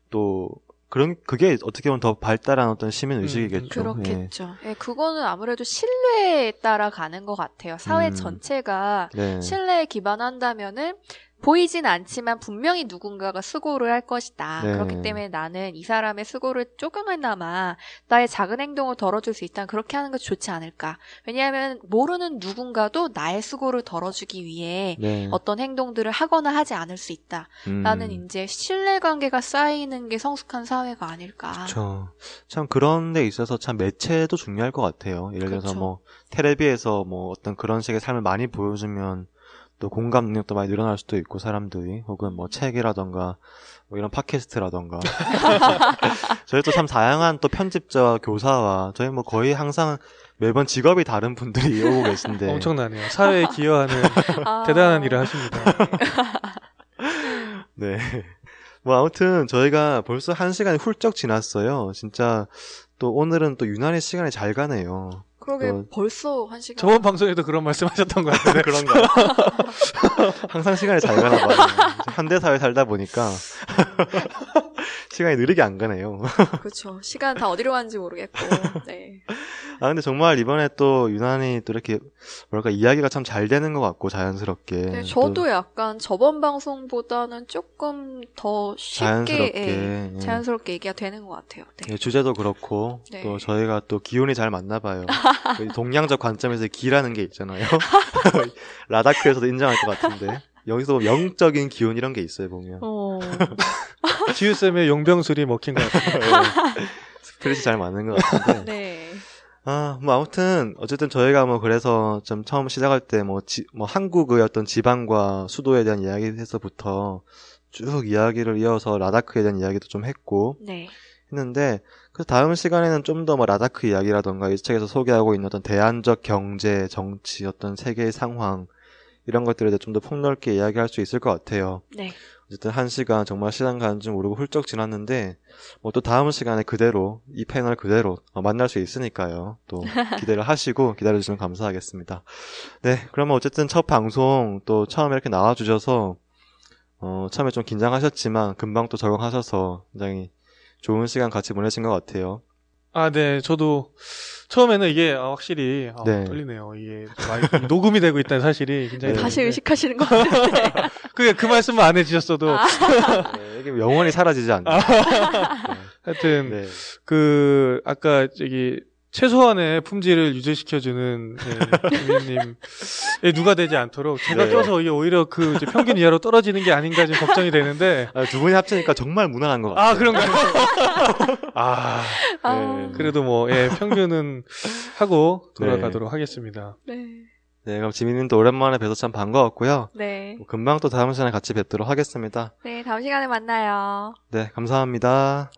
또 그런 그게 어떻게 보면 더 발달한 어떤 시민 음, 의식이겠죠. 예. 그렇겠죠. 예, 그거는 아무래도 신뢰에 따라 가는 것 같아요. 사회 음. 전체가 네. 신뢰에 기반한다면은 보이진 않지만 분명히 누군가가 수고를 할 것이다. 네. 그렇기 때문에 나는 이 사람의 수고를 조금이나마 나의 작은 행동을 덜어줄 수 있다면 그렇게 하는 것이 좋지 않을까. 왜냐하면 모르는 누군가도 나의 수고를 덜어주기 위해 네. 어떤 행동들을 하거나 하지 않을 수 있다. 음. 나는 이제 신뢰관계가 쌓이는 게 성숙한 사회가 아닐까. 그렇죠. 참 그런 데 있어서 참 매체도 중요할 것 같아요. 예를 들어서 그쵸. 뭐 텔레비에서 뭐 어떤 그런 식의 삶을 많이 보여주면 또 공감 능력도 많이 늘어날 수도 있고 사람들이 혹은 뭐 책이라던가 뭐 이런 팟캐스트라던가 저희 또 참 다양한 또 편집자와 교사와 저희 뭐 거의 항상 매번 직업이 다른 분들이 오고 계신데 엄청나네요. 사회에 기여하는 아. 대단한 일을 하십니다. 네. 뭐 아무튼 저희가 벌써 한 시간이 훌쩍 지났어요. 진짜 또 오늘은 또 유난히 시간이 잘 가네요. 그러게 어. 벌써 한 시간. 저번 방송에도 그런 말씀하셨던 것 같은데. 그런가? 항상 시간이 잘 가나 봐요. 현대 사회 살다 보니까 시간이 느리게 안 가네요. 그렇죠. 시간 다 어디로 가는지 모르겠고. 네. 아 근데 정말 이번에 또 유난히 또 이렇게 뭐랄까 이야기가 참 잘 되는 것 같고 자연스럽게. 네, 저도 약간 저번 방송보다는 조금 더 쉽게 자연스럽게, 예, 예. 자연스럽게 얘기가 되는 것 같아요. 네. 예, 주제도 그렇고 네. 또 저희가 또 기운이 잘 맞나 봐요. 그 동양적 관점에서 기라는 게 있잖아요. 라다크에서도 인정할 것 같은데 여기서 뭐 영적인 기운 이런 게 있어요 보면. 어, 지우 쌤의 용병술이 먹힌 것 같아요. 스프릿이 잘 맞는 것 같은데. 네. 아, 뭐 아무튼 어쨌든 저희가 뭐 그래서 좀 처음 시작할 때뭐 뭐 한국의 어떤 지방과 수도에 대한 이야기에서부터 쭉 이야기를 이어서 라다크에 대한 이야기도 좀 했고 네. 했는데 그 다음 시간에는 좀 더 뭐 라다크 이야기라던가 이 책에서 소개하고 있는 어떤 대안적 경제, 정치, 어떤 세계의 상황 이런 것들에 대해 좀 더 폭넓게 이야기할 수 있을 것 같아요. 네. 어쨌든 한 시간 정말 시간 가는 줄 모르고 훌쩍 지났는데 뭐 또 다음 시간에 그대로 이 패널 그대로 어, 만날 수 있으니까요. 또 기대를 하시고 기다려주시면 감사하겠습니다. 네, 그러면 어쨌든 첫 방송 또 처음에 이렇게 나와주셔서 어, 처음에 좀 긴장하셨지만 금방 또 적응하셔서 굉장히 좋은 시간 같이 보내신 것 같아요. 아, 네. 저도 처음에는 이게 아, 확실히 아, 네. 떨리네요. 이게 마이크 녹음이 되고 있다는 사실이 굉장히 네. 다시 떨리는데. 의식하시는 것 같은데. 그게 그 말씀만 안 해주셨어도 아. 네, 이게 영원히 사라지지 않는. 하여튼 네. 그 아까 저기 최소한의 품질을 유지시켜주는 네, 주민님 에 누가 되지 않도록 제가 네. 껴서 이게 오히려 그 이제 평균 이하로 떨어지는 게 아닌가 좀 걱정이 되는데 아, 두 분이 합치니까 정말 무난한 것 같아요. 아 그런가요? 아 아, 그래도 뭐 예, 평균은 하고 돌아가도록 하겠습니다. 네. 네, 그럼 지민님도 오랜만에 뵈서 참 반가웠고요. 네. 뭐 금방 또 다음 시간에 같이 뵙도록 하겠습니다. 네, 다음 시간에 만나요. 네, 감사합니다.